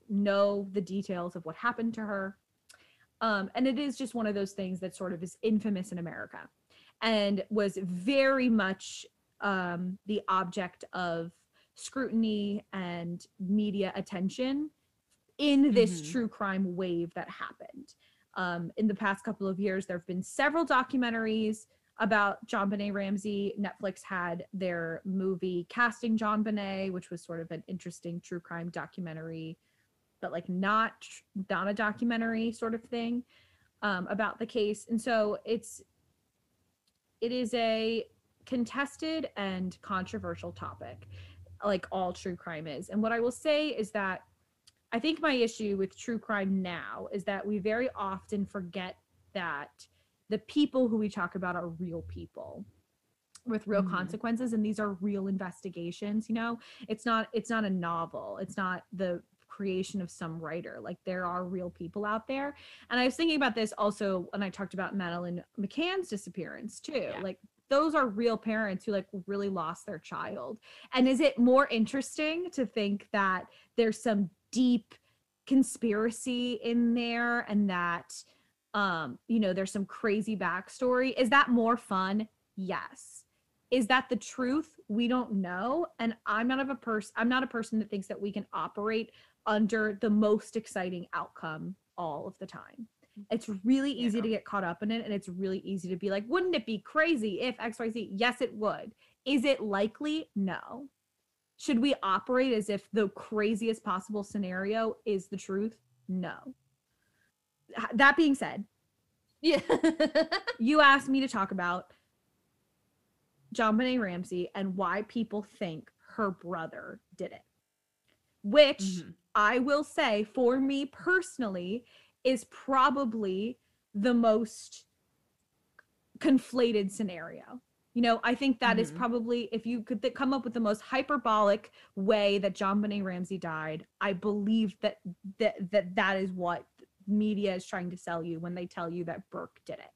know the details of what happened to her. Um, and it is just one of those things that sort of is infamous in America and was very much um, the object of scrutiny and media attention in this Mhm. true crime wave that happened. Um, in the past couple of years, there have been several documentaries about JonBenét Ramsey. Netflix had their movie Casting JonBenét, which was sort of an interesting true crime documentary, but like not not a documentary sort of thing um, about the case. And so it's it is a contested and controversial topic, like all true crime is. And what I will say is that I think my issue with true crime now is that we very often forget that the people who we talk about are real people with real Mhm. consequences and these are real investigations you know it's not it's not a novel it's not the creation of some writer like there are real people out there. And i was thinking about this also when i talked about madeline mccann's disappearance too Yeah. like those are real parents who like really lost their child. And is it more interesting to think that there's some deep conspiracy in there and that um you know there's some crazy backstory? Is that more fun? Yes. Is that the truth? We don't know. And i'm not of a person i'm not a person that thinks that we can operate under the most exciting outcome all of the time. It's really easy to get caught up in it and it's really easy to be like wouldn't it be crazy if xyz yes it would. Is it likely? No. Should we operate as if the craziest possible scenario is the truth? No. That being said Yeah. you asked me to talk about JonBenét Ramsey and why people think her brother did it. Which Mhm. I will say, for me personally, is probably the most conflated scenario. You know, I think that is Mhm. probably, if you could th- come up with the most hyperbolic way that JonBenét Ramsey died, I believe that that that, that is what media is trying to sell you when they tell you that Burke did it.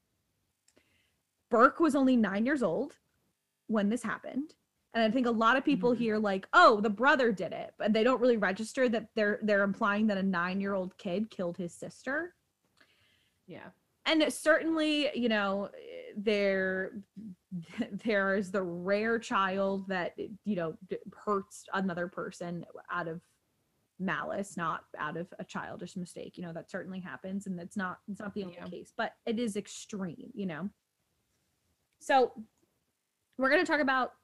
Burke was only nine years old when this happened. And I think a lot of people Mhm. hear like, "Oh, the brother did it," but they don't really register that they're they're implying that a nine-year-old kid killed his sister. yeah. And certainly, you know, there there is the rare child that you know hurts another person out of malice, not out of a childish mistake. You know, that certainly happens, and that's not it's not the only Yeah. case, but it is extreme. You know, so we're going to talk about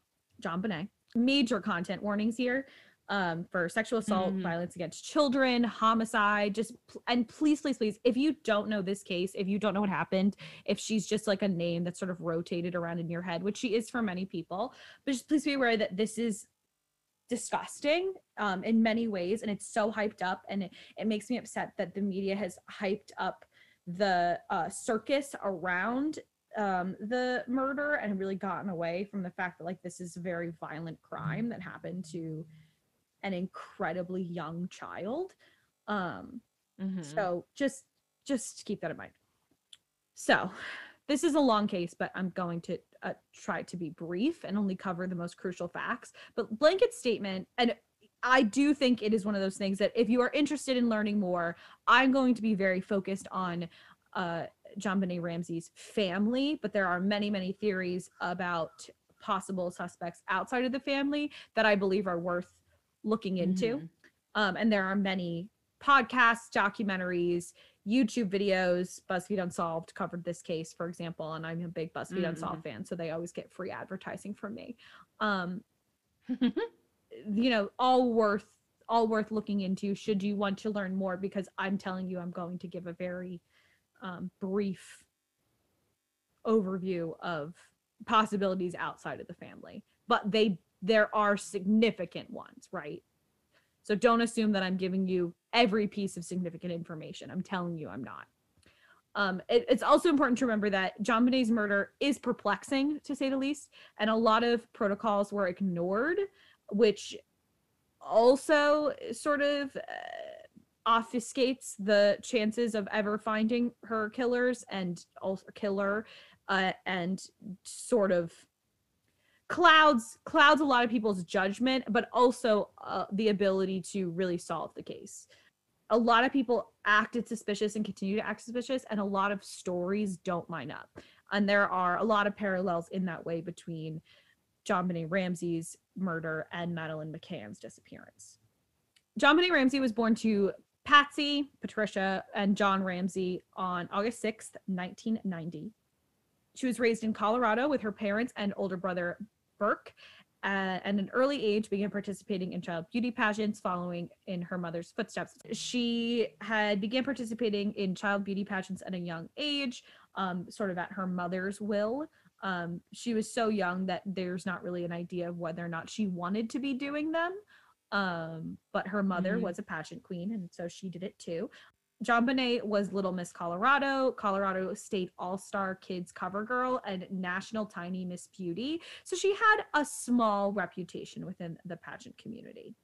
JonBenét. Major content warnings here. um, for sexual assault, Mhm. violence against children, homicide. Just and please, please, please, if you don't know this case, if you don't know what happened, if she's just like a name that's sort of rotated around in your head, which she is for many people, but just please be aware that this is disgusting um, in many ways, and it's so hyped up, and it, it makes me upset that the media has hyped up the uh, circus around um the murder and really gotten away from the fact that like this is a very violent crime that happened to an incredibly young child. Um Mhm. so just just keep that in mind. So this is a long case but i'm going to uh, try to be brief and only cover the most crucial facts. But blanket statement and i do think it is one of those things that if you are interested in learning more i'm going to be very focused on uh JonBenét ramsey's family but there are many many theories about possible suspects outside of the family that i believe are worth looking into Mhm. um, and there are many podcasts, documentaries, YouTube videos. BuzzFeed Unsolved covered this case, for example, and I'm a big BuzzFeed Mhm. Unsolved fan, so they always get free advertising from me. Um, you know, all worth all worth looking into. Should you want to learn more? Because I'm telling you, I'm going to give a very um, brief overview of possibilities outside of the family, but they there are significant ones, right? So don't assume that I'm giving you every piece of significant information. I'm telling you, I'm not. Um, it- it's also important to remember that JonBenét's murder is perplexing, to say the least, and a lot of protocols were ignored, which also sort of uh, obfuscates the chances of ever finding her killers and also killer, uh, and sort of clouds clouds a lot of people's judgment but also uh, the ability to really solve the case. A lot of people acted suspicious and continue to act suspicious and a lot of stories don't line up. And there are a lot of parallels in that way between JonBenét ramsey's murder and madeline mccann's disappearance. JonBenét ramsey was born to patsy patricia and john ramsey on august 6th 1990 she was raised in colorado with her parents and older brother Burke. Uh, at an early age, began participating in child beauty pageants, following in her mother's footsteps. She had began participating in child beauty pageants at a young age, um, sort of at her mother's will. Um, she was so young that there's not really an idea of whether or not she wanted to be doing them. Um, but her mother Mhm. was a pageant queen, and so she did it too. JonBenét was Little Miss Colorado, Colorado State All Star Kids cover girl, and National Tiny Miss Beauty. So she had a small reputation within the pageant community.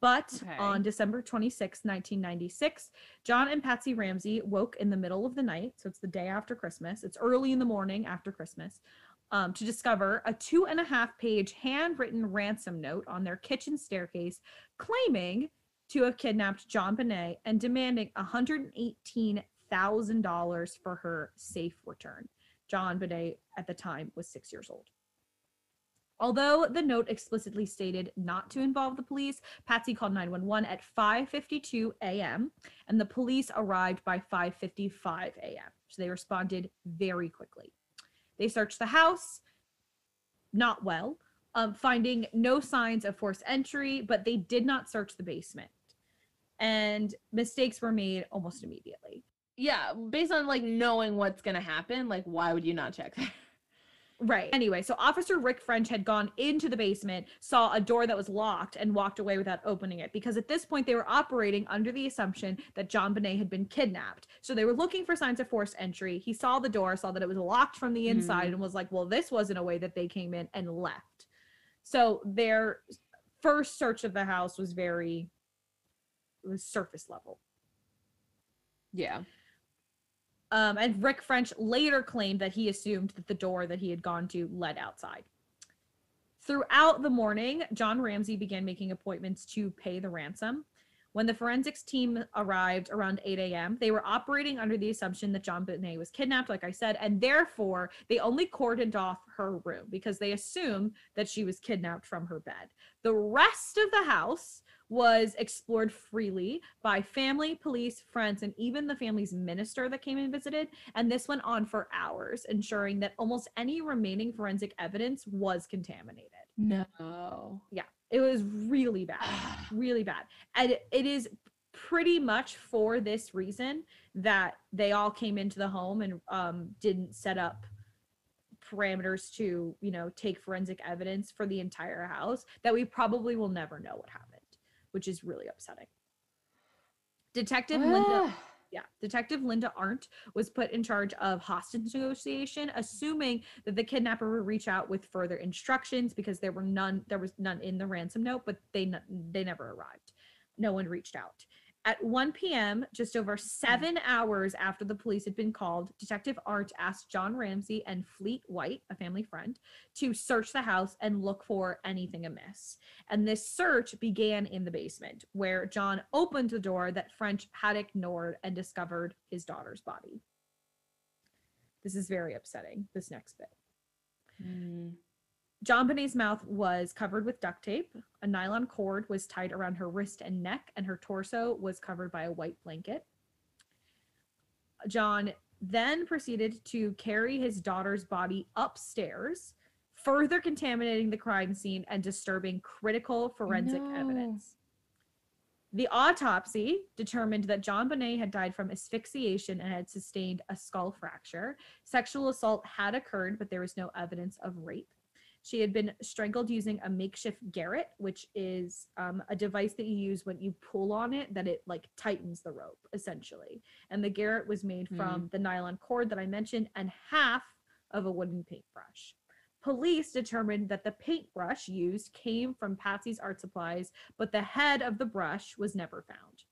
But Okay. on December 26, 1996, John and Patsy Ramsey woke in the middle of the night. So it's the day after Christmas. It's early in the morning after Christmas. Um, to discover a two and a half page handwritten ransom note on their kitchen staircase claiming to have kidnapped JonBenét and demanding $118,000 for her safe return. JonBenét at the time was six years old. Although the note explicitly stated not to involve the police, Patsy called 911 at 5:52 a.m. and the police arrived by 5:55 a.m. So they responded very quickly. They searched the house, not well, um, finding no signs of forced entry, but they did not search the basement. And mistakes were made almost immediately. yeah, based on like knowing what's gonna happen, like why would you not check there? Right. Anyway, so Officer Rick French had gone into the basement, saw a door that was locked, and walked away without opening it because at this point they were operating under the assumption that JonBenét had been kidnapped. So they were looking for signs of forced entry. He saw the door, saw that it was locked from the inside, Mhm. and was like, well, this wasn't a way that they came in and left. So their first search of the house was very it was surface level. Yeah. Um, and Rick French later claimed that he assumed that the door that he had gone to led outside. Throughout the morning, John Ramsey began making appointments to pay the ransom. When the forensics team arrived around 8 a.m., they were operating under the assumption that JonBenét was kidnapped, like I said, and therefore they only cordoned off her room because they assumed that she was kidnapped from her bed. The rest of the house was explored freely by family, police, friends, and even the family's minister that came and visited. And this went on for hours, ensuring that almost any remaining forensic evidence was contaminated. No. Yeah. It was really bad, really bad. And it is pretty much for this reason that they all came into the home and um, didn't set up parameters to, you know, take forensic evidence for the entire house that we probably will never know what happened, which is really upsetting. Detective Linda Ah. yeah, Detective Linda Arndt was put in charge of hostage negotiation, assuming that the kidnapper would reach out with further instructions because there were none. There was none in the ransom note, but they they never arrived. No one reached out. At 1 p.m., just over seven hours after the police had been called, Detective Arndt asked John Ramsey and Fleet White, a family friend, to search the house and look for anything amiss. And this search began in the basement, where John opened the door that French had ignored and discovered his daughter's body. This is very upsetting, this next bit. Mm. JonBenét's mouth was covered with duct tape. A nylon cord was tied around her wrist and neck, and her torso was covered by a white blanket. John then proceeded to carry his daughter's body upstairs, further contaminating the crime scene and disturbing critical forensic No. evidence. The autopsy determined that JonBenét had died from asphyxiation and had sustained a skull fracture. Sexual assault had occurred, but there was no evidence of rape. She had been strangled using a makeshift garrote, which is um, a device that you use when you pull on it, that it like tightens the rope essentially. And the garrote was made from the nylon cord that I mentioned and half of a wooden paintbrush. Police determined that the paintbrush used came from Patsy's art supplies, but the head of the brush was never found.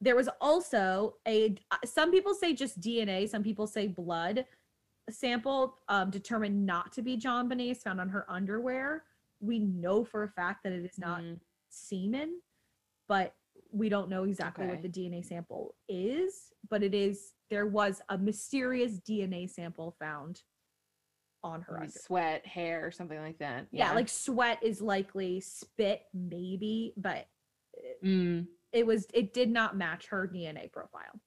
There was also a, some people say just DNA, some people say blood sample um, determined not to be JonBenét's found on her underwear. We know for a fact that it is not Mm. semen, but we don't know exactly what the DNA sample is. But it is there was a mysterious DNA sample found on her sweat, hair, or something like that. Yeah. like sweat is likely, spit maybe, but Mm. it was it did not match her DNA profile.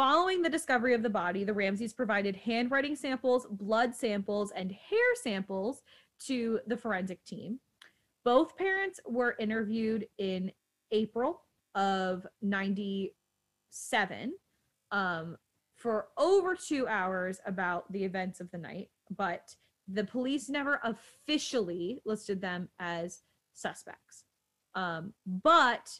Following the discovery of the body, the Ramseys provided handwriting samples, blood samples, and hair samples to the forensic team. Both parents were interviewed in April of 97 um, for over two hours about the events of the night, but the police never officially listed them as suspects. Um, but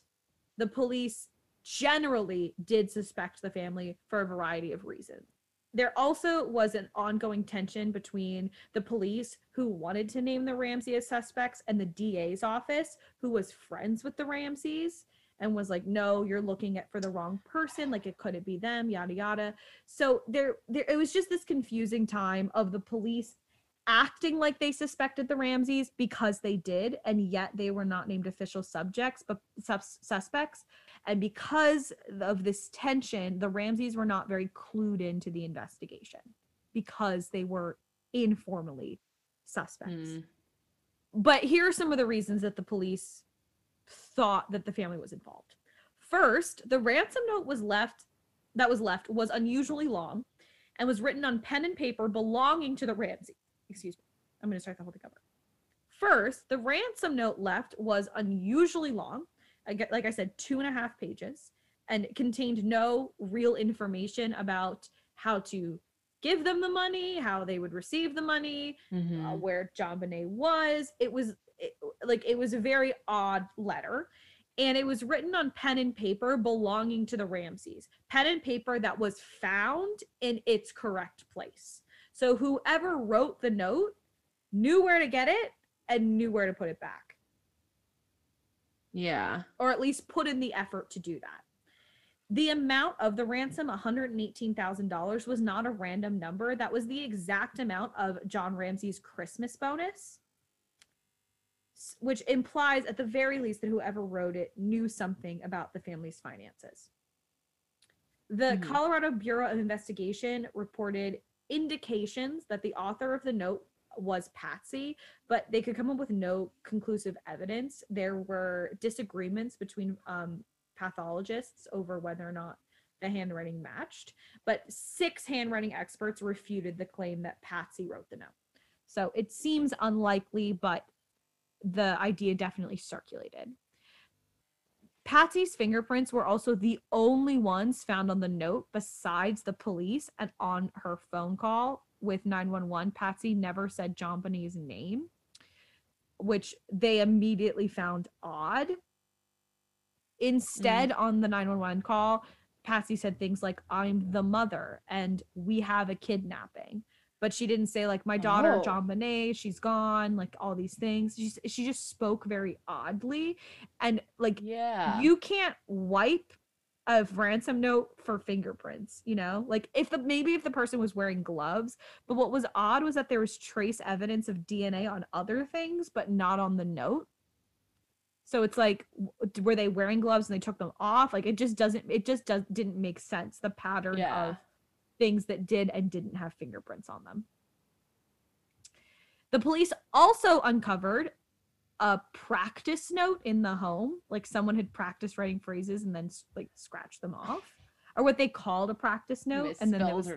the police generally did suspect the family for a variety of reasons. There also was an ongoing tension between the police who wanted to name the Ramsey as suspects and the DA's office who was friends with the Ramseys and was like, "No, you're looking at for the wrong person. Like it couldn't be them, yada yada." So there, there it was just this confusing time of the police acting like they suspected the Ramseys because they did, and yet they were not named official subjects, but sus- suspects. And because of this tension, the Ramseys were not very clued into the investigation because they were informally suspects. Mm. But here are some of the reasons that the police thought that the family was involved. First, the ransom note was left that was left was unusually long and was written on pen and paper belonging to the Ramsey. Excuse me. I'm going to start the whole thing over. First, the ransom note left was unusually long. Like I said, two and a half pages, and it contained no real information about how to give them the money, how they would receive the money, uh, Mhm. where JonBenét was. It was it, like it was a very odd letter, and it was written on pen and paper belonging to the Ramseys. Pen and paper that was found in its correct place. So whoever wrote the note knew where to get it and knew where to put it back, Yeah. or at least put in the effort to do that. The amount of the ransom, $118,000, was not a random number. That was the exact amount of John Ramsey's Christmas bonus, which implies, at the very least, that whoever wrote it knew something about the family's finances. The Mhm. Colorado Bureau of Investigation reported indications that the author of the note was Patsy, but they could come up with no conclusive evidence. There were disagreements between um, pathologists over whether or not the handwriting matched, but six handwriting experts refuted the claim that Patsy wrote the note. So it seems unlikely, but the idea definitely circulated. Patsy's fingerprints were also the only ones found on the note besides the police and on her phone call with 911. Patsy never said JonBenét's name, which they immediately found odd. Instead, mm. on the 911 call, Patsy said things like, I'm the mother and we have a kidnapping. But she didn't say, like, my daughter, Oh. JonBenet, she's gone, like all these things. She, she just spoke very oddly. And, like, Yeah. you can't wipe a ransom note for fingerprints you know? Like if the maybe if the person was wearing gloves but what was odd was that there was trace evidence of dna on other things but not on the note. So it's like were they wearing gloves and they took them off? Like it just doesn't it just does didn't make sense the pattern Yeah. of things that did and didn't have fingerprints on them. The police also uncovered a practice note in the home like someone had practiced writing phrases and then like scratched them off or what they called a practice note and then there was.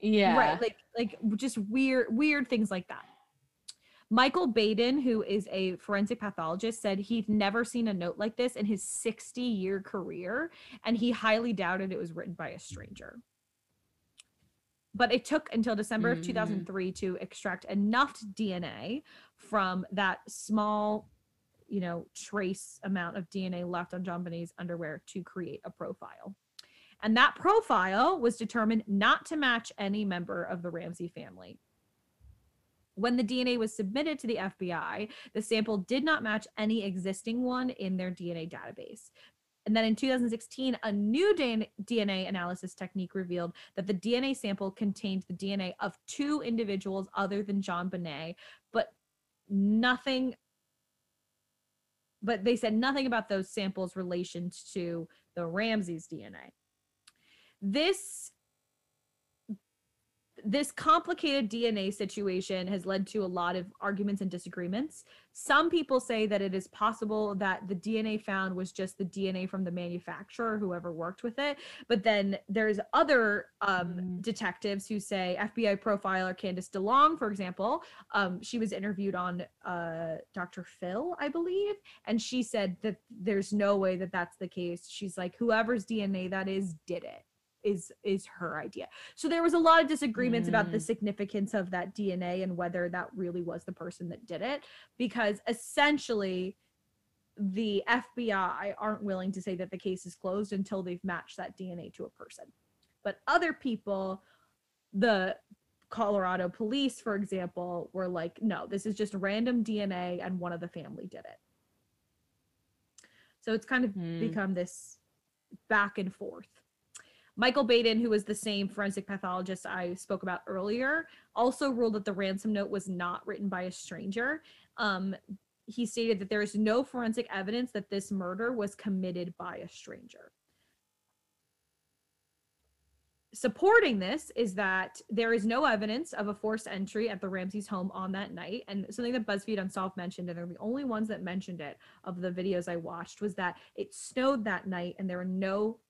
Yeah. right like like just weird weird things like that michael baden who is a forensic pathologist said he'd never seen a note like this in his 60 year career and he highly doubted it was written by a stranger but it took until december of Mm. 2003 to extract enough dna from that small you know trace amount of dna left on JonBenét's underwear to create a profile and that profile was determined not to match any member of the Ramsey family. When the DNA was submitted to the FBI, the sample did not match any existing one in their DNA database. And then in 2016, a new DNA analysis technique revealed that the DNA sample contained the DNA of two individuals other than JonBenét, but nothing. But they said nothing about those samples' relations to the Ramsey's DNA this this complicated DNA situation has led to a lot of arguments and disagreements. Some people say that it is possible that the DNA found was just the DNA from the manufacturer, whoever worked with it. But then there's other um, Mm. detectives who say FBI profiler Candice DeLong, for example, um, she was interviewed on uh, Dr. Phil, I believe, and she said that there's no way that that's the case. She's like, whoever's DNA that is did it is is her idea. So there was a lot of disagreements about the Mm. significance of that DNA and whether that really was the person that did it because essentially the FBI aren't willing to say that the case is closed until they've matched that DNA to a person. But other people the Colorado police for example were like no, this is just random DNA and one of the family did it. So it's kind of Hmm. become this back and forth. Michael Baden, who was the same forensic pathologist I spoke about earlier, also ruled that the ransom note was not written by a stranger. Um, he stated that there is no forensic evidence that this murder was committed by a stranger. Supporting this is that there is no evidence of a forced entry at the Ramsey's home on that night. And something that BuzzFeed Unsolved mentioned, and they're the only ones that mentioned it of the videos I watched, was that it snowed that night and there were no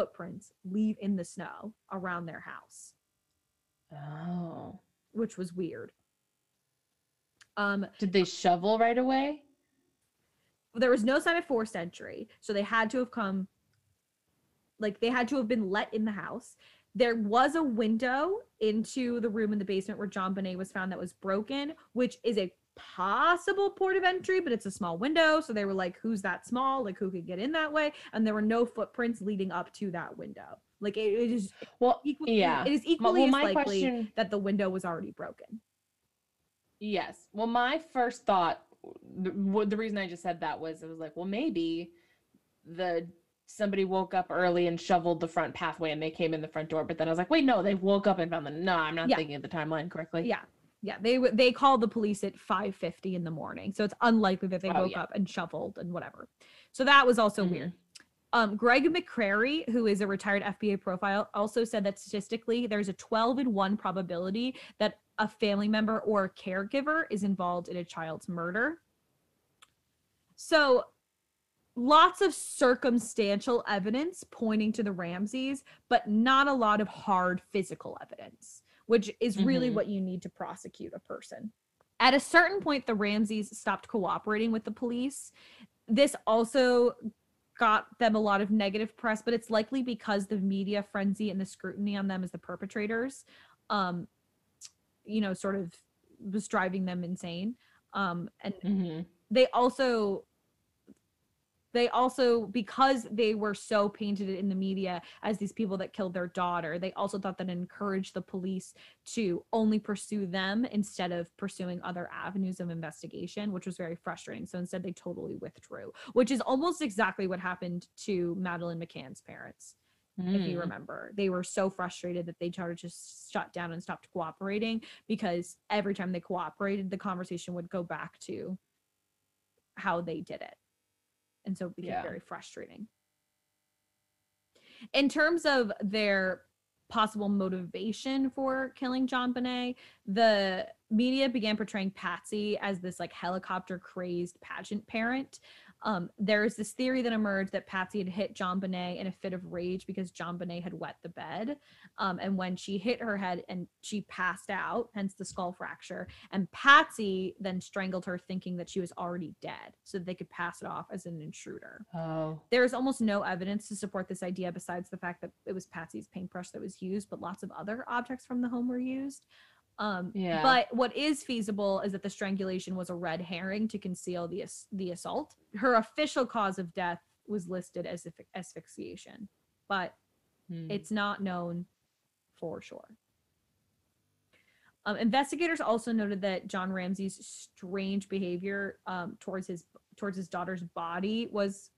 footprints leave in the snow around their house, Oh. which was weird. Um, Did they shovel right away? there was no sign of forced entry, so they had to have come like they had to have been let in the house. There was a window into the room in the basement where JonBenét was found that was broken, which is a possible port of entry, but it's a small window. So they were like, who's that small? Like, who could get in that way? And there were no footprints leading up to that window. Like, it, it is Well, equally, yeah. it is equally well, likely question. that the window was already broken. Yes. Well, my first thought, the, the reason I just said that was, it was like, well, maybe the somebody woke up early and shoveled the front pathway and they came in the front door. But then I was like, wait, no, they woke up and found the. No, I'm not Yeah. thinking of the timeline correctly. Yeah. Yeah, they they called the police at 5:50 in the morning. So it's unlikely that they Oh, woke yeah. up and shoveled and whatever. So that was also Mhm. weird. Um, Gregg McCrary, who is a retired FBI profile, also said that statistically there's a 12 in 1 probability that a family member or a caregiver is involved in a child's murder. So lots of circumstantial evidence pointing to the Ramseys, but not a lot of hard physical evidence, which is really Mhm. what you need to prosecute a person. At a certain point, the Ramseys stopped cooperating with the police. This also got them a lot of negative press, but it's likely because the media frenzy and the scrutiny on them as the perpetrators, um, you know, sort of was driving them insane. Um, and hmm they also they also because they were so painted in the media as these people that killed their daughter they also thought that encouraged the police to only pursue them instead of pursuing other avenues of investigation which was very frustrating so instead they totally withdrew which is almost exactly what happened to madeleine mccann's parents if you Mm. remember. They were so frustrated that they tried to just shut down and stopped cooperating because every time they cooperated, the conversation would go back to how they did it. And so it became Yeah. very frustrating. In terms of their possible motivation for killing JonBenét, the media began portraying Patsy as this like helicopter crazed pageant parent. Um, there's this theory that emerged that Patsy had hit JonBenét in a fit of rage because JonBenét had wet the bed. Um, and when she hit her head and she passed out, hence the skull fracture, and Patsy then strangled her, thinking that she was already dead so that they could pass it off as an intruder Oh. there's almost no evidence to support this idea besides the fact that it was Patsy's paintbrush that was used, but lots of other objects from the home were used. Um, Yeah. But what is feasible is that the strangulation was a red herring to conceal the the assault. Her official cause of death was listed as asphy- asphyxiation, but Mm. it's not known for sure. Um, investigators also noted that John Ramsey's strange behavior um, towards his towards his daughter's body was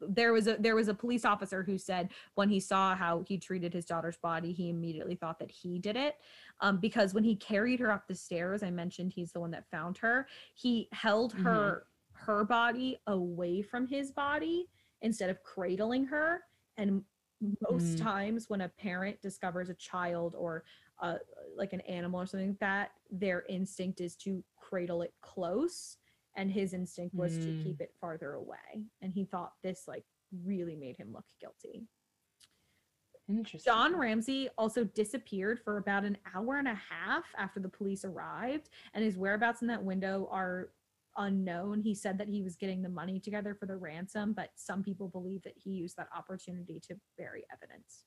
there was a there was a police officer who said when he saw how he treated his daughter's body he immediately thought that he did it. Um, because when he carried her up the stairs i mentioned he's the one that found her he held her her body away from his body instead of cradling her. And most Mm. times when a parent discovers a child or uh, like an animal or something like that their instinct is to cradle it close and his instinct was to Mm. keep it farther away and he thought this like really made him look guilty Interesting. John Ramsey also disappeared for about an hour and a half after the police arrived, and his whereabouts in that window are unknown. He said that he was getting the money together for the ransom, but some people believe that he used that opportunity to bury evidence.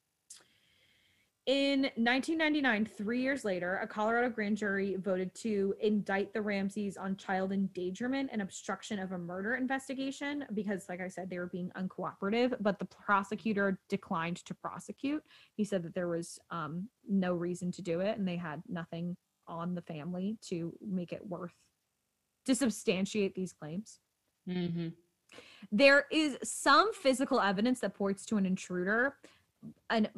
In 1999, three years later, a Colorado grand jury voted to indict the Ramseys on child endangerment and obstruction of a murder investigation because, like I said, they were being uncooperative, but the prosecutor declined to prosecute. He said that there was um, no reason to do it and they had nothing on the family to make it worth to substantiate these claims. hmm There is some physical evidence that points to an intruder, and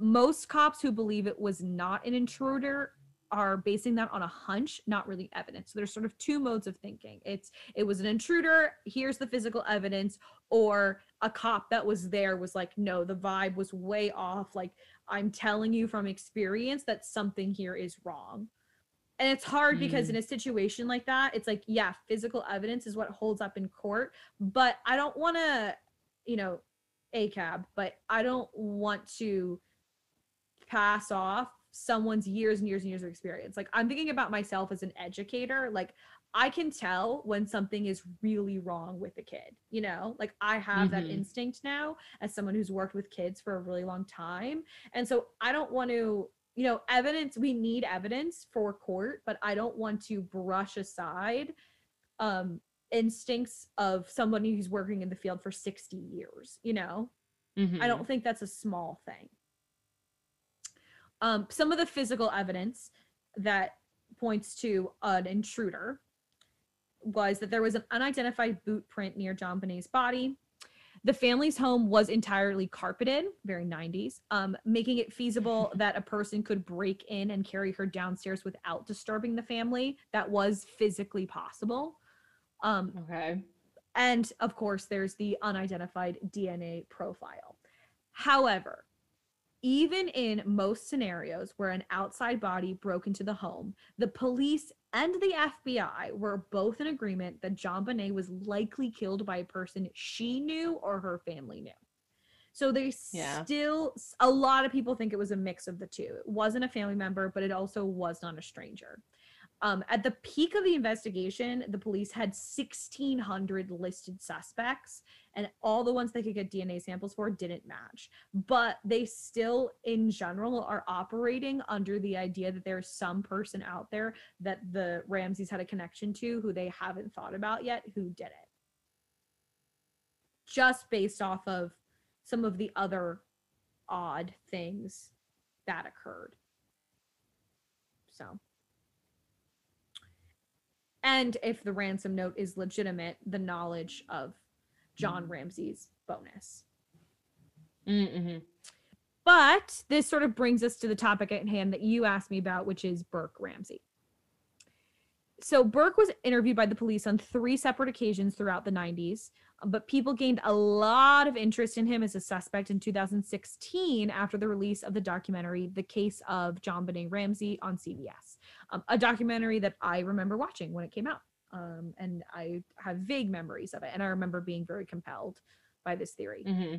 most cops who believe it was not an intruder are basing that on a hunch, not really evidence. So there's sort of two modes of thinking. It's it was an intruder, here's the physical evidence, or a cop that was there was like, no, the vibe was way off. Like I'm telling you from experience that something here is wrong. And it's hard because Mm. in a situation like that, it's like, yeah, physical evidence is what holds up in court, but I don't want to, you know, a cab, but I don't want to pass off someone's years and years and years of experience. Like I'm thinking about myself as an educator, like I can tell when something is really wrong with a kid, you know? Like I have that Mhm. instinct now as someone who's worked with kids for a really long time. And so I don't want to, you know, evidence, we need evidence for court, but I don't want to brush aside um instincts of somebody who's working in the field for 60 years, you know? Mm-hmm. I don't think that's a small thing. Um, some of the physical evidence that points to an intruder was that there was an unidentified boot print near JonBenét's body. The family's home was entirely carpeted, very 90s, um, making it feasible that a person could break in and carry her downstairs without disturbing the family. That was physically possible. Um, Okay. and of course, there's the unidentified DNA profile. However, even in most scenarios where an outside body broke into the home, the police and the FBI were both in agreement that JonBenét was likely killed by a person she knew or her family knew. So they Yeah. still, a lot of people think it was a mix of the two. It wasn't a family member, but it also was not a stranger. Um, at the peak of the investigation, the police had 1,600 listed suspects, and all the ones they could get DNA samples for didn't match. But they still, in general, are operating under the idea that there's some person out there that the Ramseys had a connection to who they haven't thought about yet who did it. Just based off of some of the other odd things that occurred. So and if the ransom note is legitimate, the knowledge of John Ramsey's bonus. Mm-hmm. But this sort of brings us to the topic at hand that you asked me about, which is Burke Ramsey. So Burke was interviewed by the police on three separate occasions throughout the 90s, but people gained a lot of interest in him as a suspect in 2016 after the release of the documentary The Case of JonBenét Ramsey on CBS, um, a documentary that I remember watching when it came out. Um, and I have vague memories of it, and I remember being very compelled by this theory. Mm-hmm.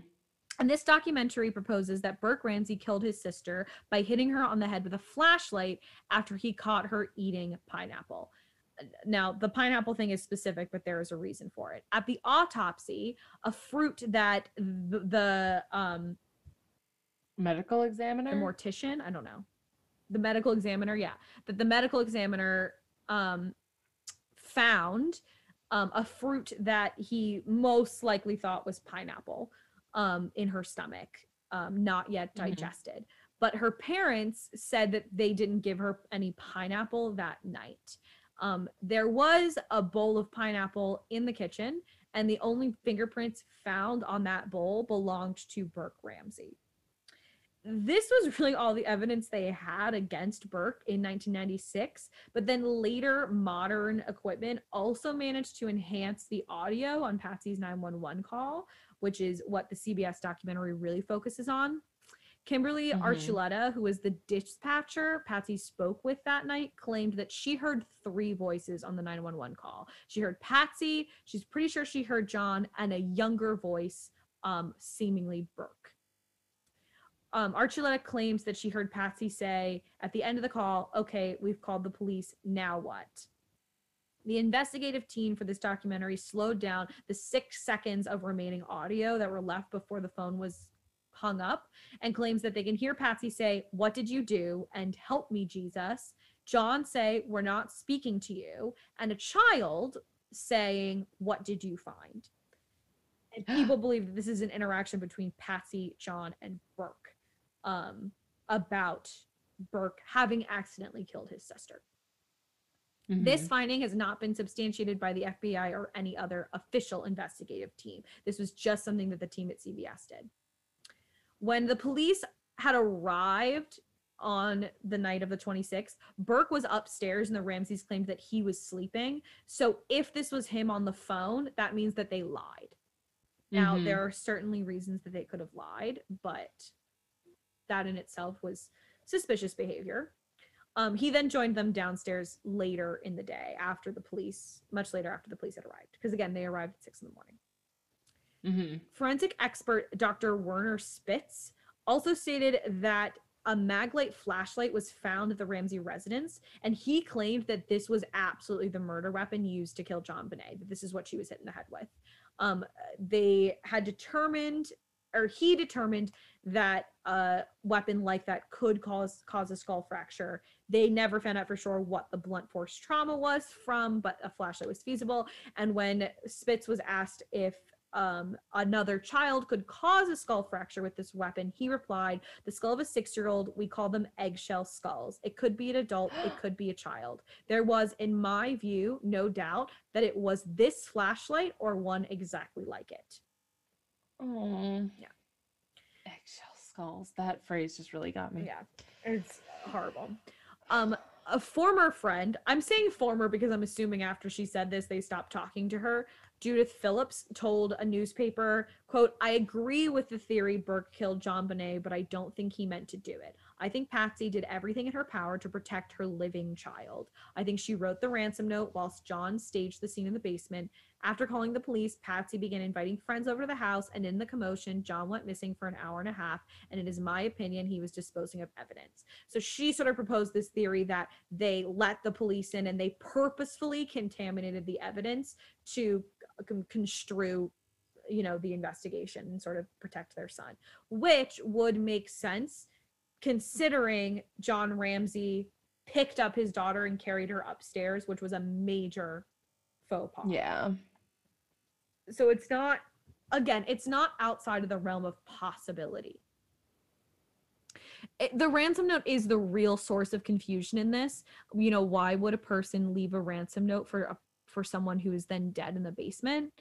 And this documentary proposes that Burke Ramsey killed his sister by hitting her on the head with a flashlight after he caught her eating pineapple. Now, the pineapple thing is specific, but there is a reason for it. At the autopsy, a fruit that the, the um Medical examiner. the mortician, I don't know, the medical examiner, yeah, that the medical examiner um found um a fruit that he most likely thought was pineapple um in her stomach, um not yet Mhm. digested. But her parents said that they didn't give her any pineapple that night. Um, there was a bowl of pineapple in the kitchen, and the only fingerprints found on that bowl belonged to Burke Ramsey. This was really all the evidence they had against Burke in 1996, but then later modern equipment also managed to enhance the audio on Patsy's 911 call, which is what the CBS documentary really focuses on. Kimberly Mhm. Archuleta, who was the dispatcher Patsy spoke with that night, claimed that she heard three voices on the 911 call. She heard Patsy, she's pretty sure she heard John, and a younger voice, um, seemingly Burke. Um, Archuleta claims that she heard Patsy say at the end of the call, Okay, we've called the police. Now what? The investigative team for this documentary slowed down the six seconds of remaining audio that were left before the phone was hung up and claims that they can hear Patsy say, What did you do? and help me, Jesus. John say, We're not speaking to you. And a child saying, What did you find? And people believe that this is an interaction between Patsy, John, and Burke um, about Burke having accidentally killed his sister. This Mhm. finding has not been substantiated by the FBI or any other official investigative team. This was just something that the team at CBS did. When the police had arrived on the night of the 26th, Burke was upstairs and the Ramseys claimed that he was sleeping. So if this was him on the phone, that means that they lied. Now, Mhm. there are certainly reasons that they could have lied, but that in itself was suspicious behavior. Um, he then joined them downstairs later in the day after the police, much later after the police had arrived. Because again, they arrived at six in the morning. Mhm. Forensic expert Dr. Werner Spitz also stated that a Maglite flashlight was found at the Ramsey residence, and he claimed that this was absolutely the murder weapon used to kill JonBenét. That this is what she was hit in the head with. Um, they had determined, or he determined, that a weapon like that could cause cause a skull fracture. They never found out for sure what the blunt force trauma was from, but a flashlight was feasible. And when Spitz was asked if um, another child could cause a skull fracture with this weapon, he replied, The skull of a six year old, we call them eggshell skulls. It could be an adult, it could be a child. There was, in my view, no doubt that it was this flashlight or one exactly like it. Oh. Yeah. Eggshell skulls. That phrase just really got me. Yeah, it's horrible. Um, a former friend, I'm saying former because I'm assuming after she said this, they stopped talking to her. Judith Phillips told a newspaper, quote, I agree with the theory Burke killed JonBenét, but I don't think he meant to do it. I think Patsy did everything in her power to protect her living child. I think she wrote the ransom note whilst John staged the scene in the basement, After calling the police, Patsy began inviting friends over to the house, and in the commotion, John went missing for an hour and a half. And it is my opinion he was disposing of evidence. So she sort of proposed this theory that they let the police in and they purposefully contaminated the evidence to construe you know the investigation and sort of protect their son which would make sense considering john ramsey picked up his daughter and carried her upstairs which was a major faux pas. Yeah. so it's not again it's not outside of the realm of possibility. It, the ransom note is the real source of confusion in this. You know why would a person leave a ransom note for a, for someone who is then dead in the basement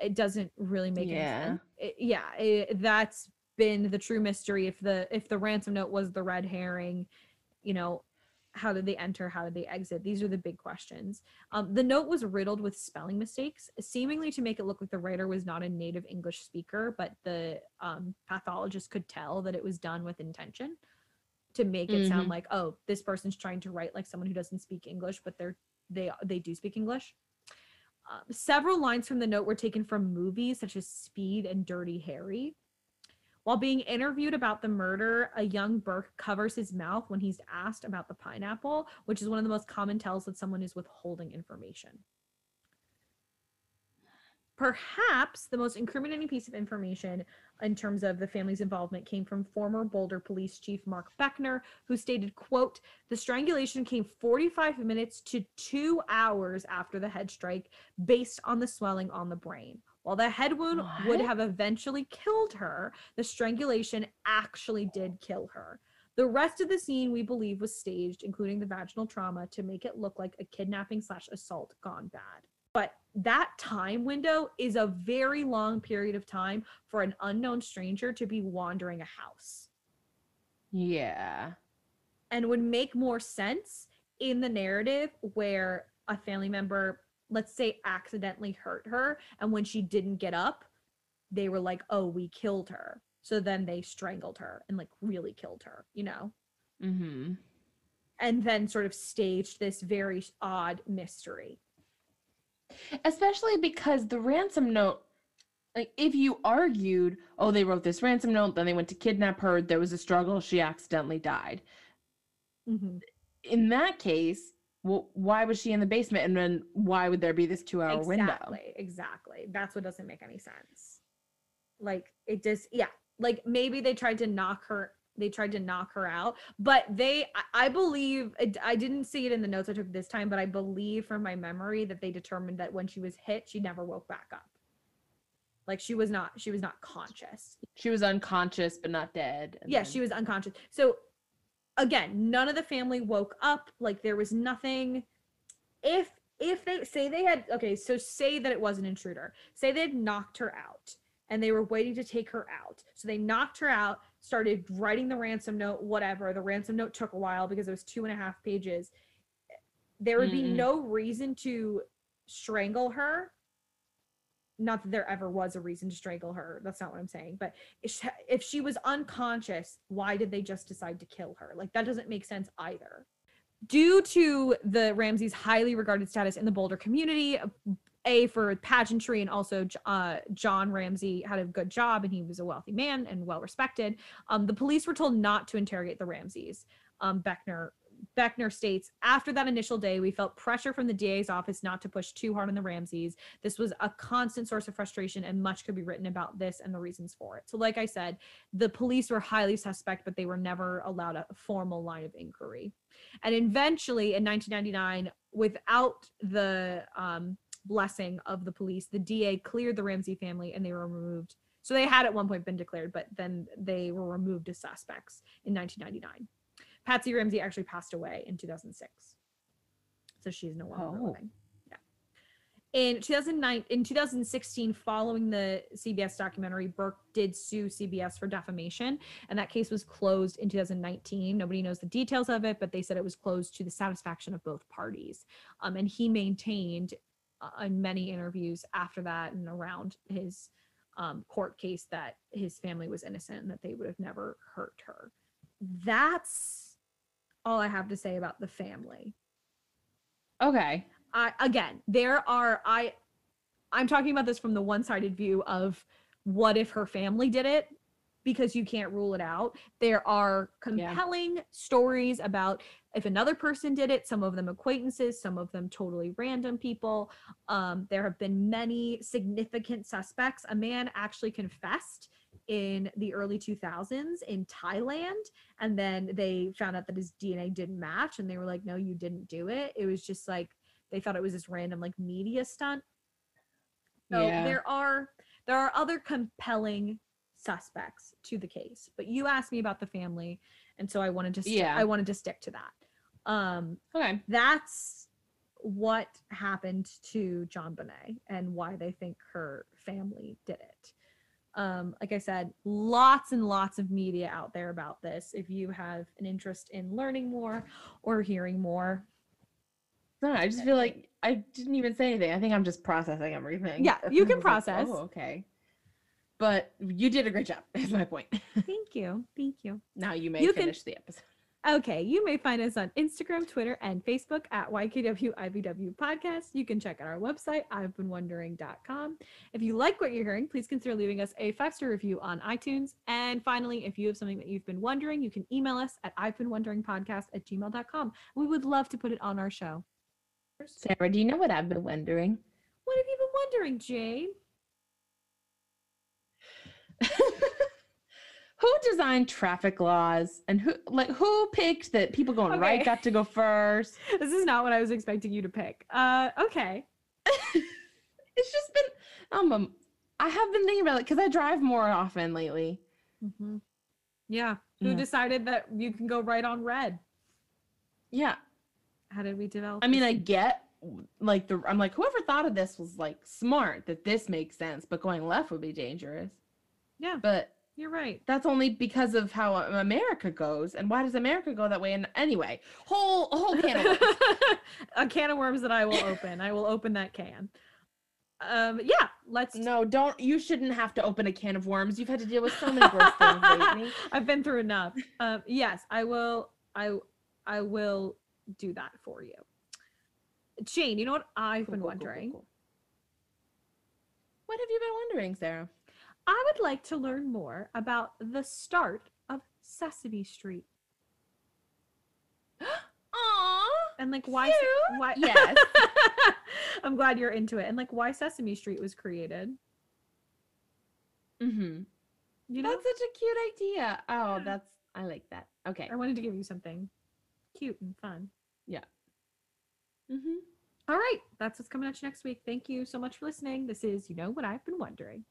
it doesn't really make Yeah. any sense. It- yeah it, that's been the true mystery. If the if the ransom note was the red herring you know how did they enter? How did they exit? These are the big questions. Um, the note was riddled with spelling mistakes, seemingly to make it look like the writer was not a native English speaker, but the um, pathologist could tell that it was done with intention to make it sound Mhm. like, oh, this person's trying to write like someone who doesn't speak English, but they're they they do speak English. Um, several lines from the note were taken from movies such as Speed and Dirty Harry. While being interviewed about the murder, a young Burke covers his mouth when he's asked about the pineapple, which is one of the most common tells that someone is withholding information. Perhaps the most incriminating piece of information in terms of the family's involvement came from former Boulder Police Chief Mark Beckner, who stated, quote, the strangulation came 45 minutes to two hours after the head strike based on the swelling on the brain. While the head wound would have eventually killed her, the strangulation actually did kill her. The rest of the scene we believe was staged, including the vaginal trauma, to make it look like a kidnapping slash assault gone bad. But that time window is a very long period of time for an unknown stranger to be wandering a house Yeah. and would make more sense in the narrative where a family member, let's say, accidentally hurt her. And when she didn't get up, they were like, oh, we killed her. So then they strangled her and like really killed her, you know? Mm-hmm. And then sort of staged this very odd mystery. Especially because the ransom note, like if you argued, oh, they wrote this ransom note, then they went to kidnap her, there was a struggle, she accidentally died. Mhm. In that case, well, why was she in the basement? And then why would there be this two hour window? Exactly. Exactly. That's what doesn't make any sense. Like it just yeah. Like maybe they tried to knock her they tried to knock her out but they I- believe I- didn't see it in the notes i took this time but i believe from my memory that they determined that when she was hit she never woke back up. Like she was not she was not conscious. She was unconscious but not dead. yeah then- she was unconscious. So again none of the family woke up like there was nothing. If if they say they had okay so say that it was an intruder. Say they had knocked her out and they were waiting to take her out. So they knocked her out started writing the ransom note whatever. The ransom note took a while because it was two and a half pages. There would be Mm-mm. no reason to strangle her. Not that there ever was a reason to strangle her. That's not what i'm saying. But if she- if she was unconscious why did they just decide to kill her? Like that doesn't make sense either. Due to the ramsey's highly regarded status in the boulder community a for pageantry and also uh, john ramsey had a good job and he was a wealthy man and well respected um, the police were told not to interrogate the ramseys um, beckner Beckner states, after that initial day, we felt pressure from the DA's office not to push too hard on the Ramseys. This was a constant source of frustration, and much could be written about this and the reasons for it. So, like I said, the police were highly suspect, but they were never allowed a formal line of inquiry. And eventually, in 1999, without the um, blessing of the police, the DA cleared the Ramsey family and they were removed. So, they had at one point been declared, but then they were removed as suspects in 1999. Patsy Ramsey actually passed away in 2006. So she's no longer Oh. living. Yeah. In 2009, in 2016, following the CBS documentary, Burke did sue CBS for defamation, and that case was closed in 2019. Nobody knows the details of it, but they said it was closed to the satisfaction of both parties. Um, and he maintained uh, in many interviews after that and around his um, court case that his family was innocent and that they would have never hurt her. That's all I have to say about the family. Okay. I again, there are I I'm talking about this from the one-sided view of what if her family did it because you can't rule it out. There are Yeah. compelling stories about if another person did it, some of them acquaintances, some of them totally random people. Um, there have been many significant suspects. A man actually confessed in the early 2000s in Thailand, and then they found out that his DNA didn't match, and they were like, No, you didn't do it. It was just like they thought it was this random like media stunt. So Yeah. there are there are other compelling suspects to the case, but you asked me about the family, and so I wanted to sti- Yeah. I wanted to stick to that. Um, Okay. that's what happened to JonBenét and why they think her family did it. Um, like I said, lots and lots of media out there about this. If you have an interest in learning more or hearing more, No, I just feel like I didn't even say anything. I think I'm just processing everything. Yeah, you can was like, process. oh, okay. But you did a great job. Is my point. thank you, thank you. now you may You can- finish the episode. Okay, you may find us on Instagram, Twitter, and Facebook at YKWIBW Podcast. You can check out our website, I've been wondering.com. If you like what you're hearing, please consider leaving us a five star review on iTunes. And finally, if you have something that you've been wondering, you can email us at I've been wondering podcast at gmail.com. We would love to put it on our show. Sarah, do you know what I've been wondering? What have you been wondering, Jade? Who designed traffic laws and who like who picked that people going Okay. right got to go first? This is not what I was expecting you to pick. Uh, okay. It's just been um, um I have been thinking about it because I drive more often lately. hmm Yeah. Who Yeah. decided that you can go right on red? Yeah. How did we develop? I mean? I get like the I'm like whoever thought of this was like smart that this makes sense, but going left would be dangerous. Yeah. But You're right. that's only because of how America goes. And why does America go that way? And anyway, whole a whole can of worms. a can of worms that I will open. I will open that can. Um, yeah, let's. No, don't. You shouldn't have to open a can of worms. You've had to deal with so many gross things lately. I've been through enough. Um, yes, I will. I I will do that for you. Jane, you know what I've Cool, been cool, wondering? cool. What have you been wondering, Sarah? I would like to learn more about the start of Sesame Street Aww. and like why. Cute. why? Yes. I'm glad you're into it and like why Sesame Street was created. Mm-hmm. You know, That's such a cute idea. Oh, Yeah. that's I like that. Okay. I wanted to give you something cute and fun. Mm-hmm. All right, that's what's coming at you next week. Thank you so much for listening. This is You Know What I've Been Wondering.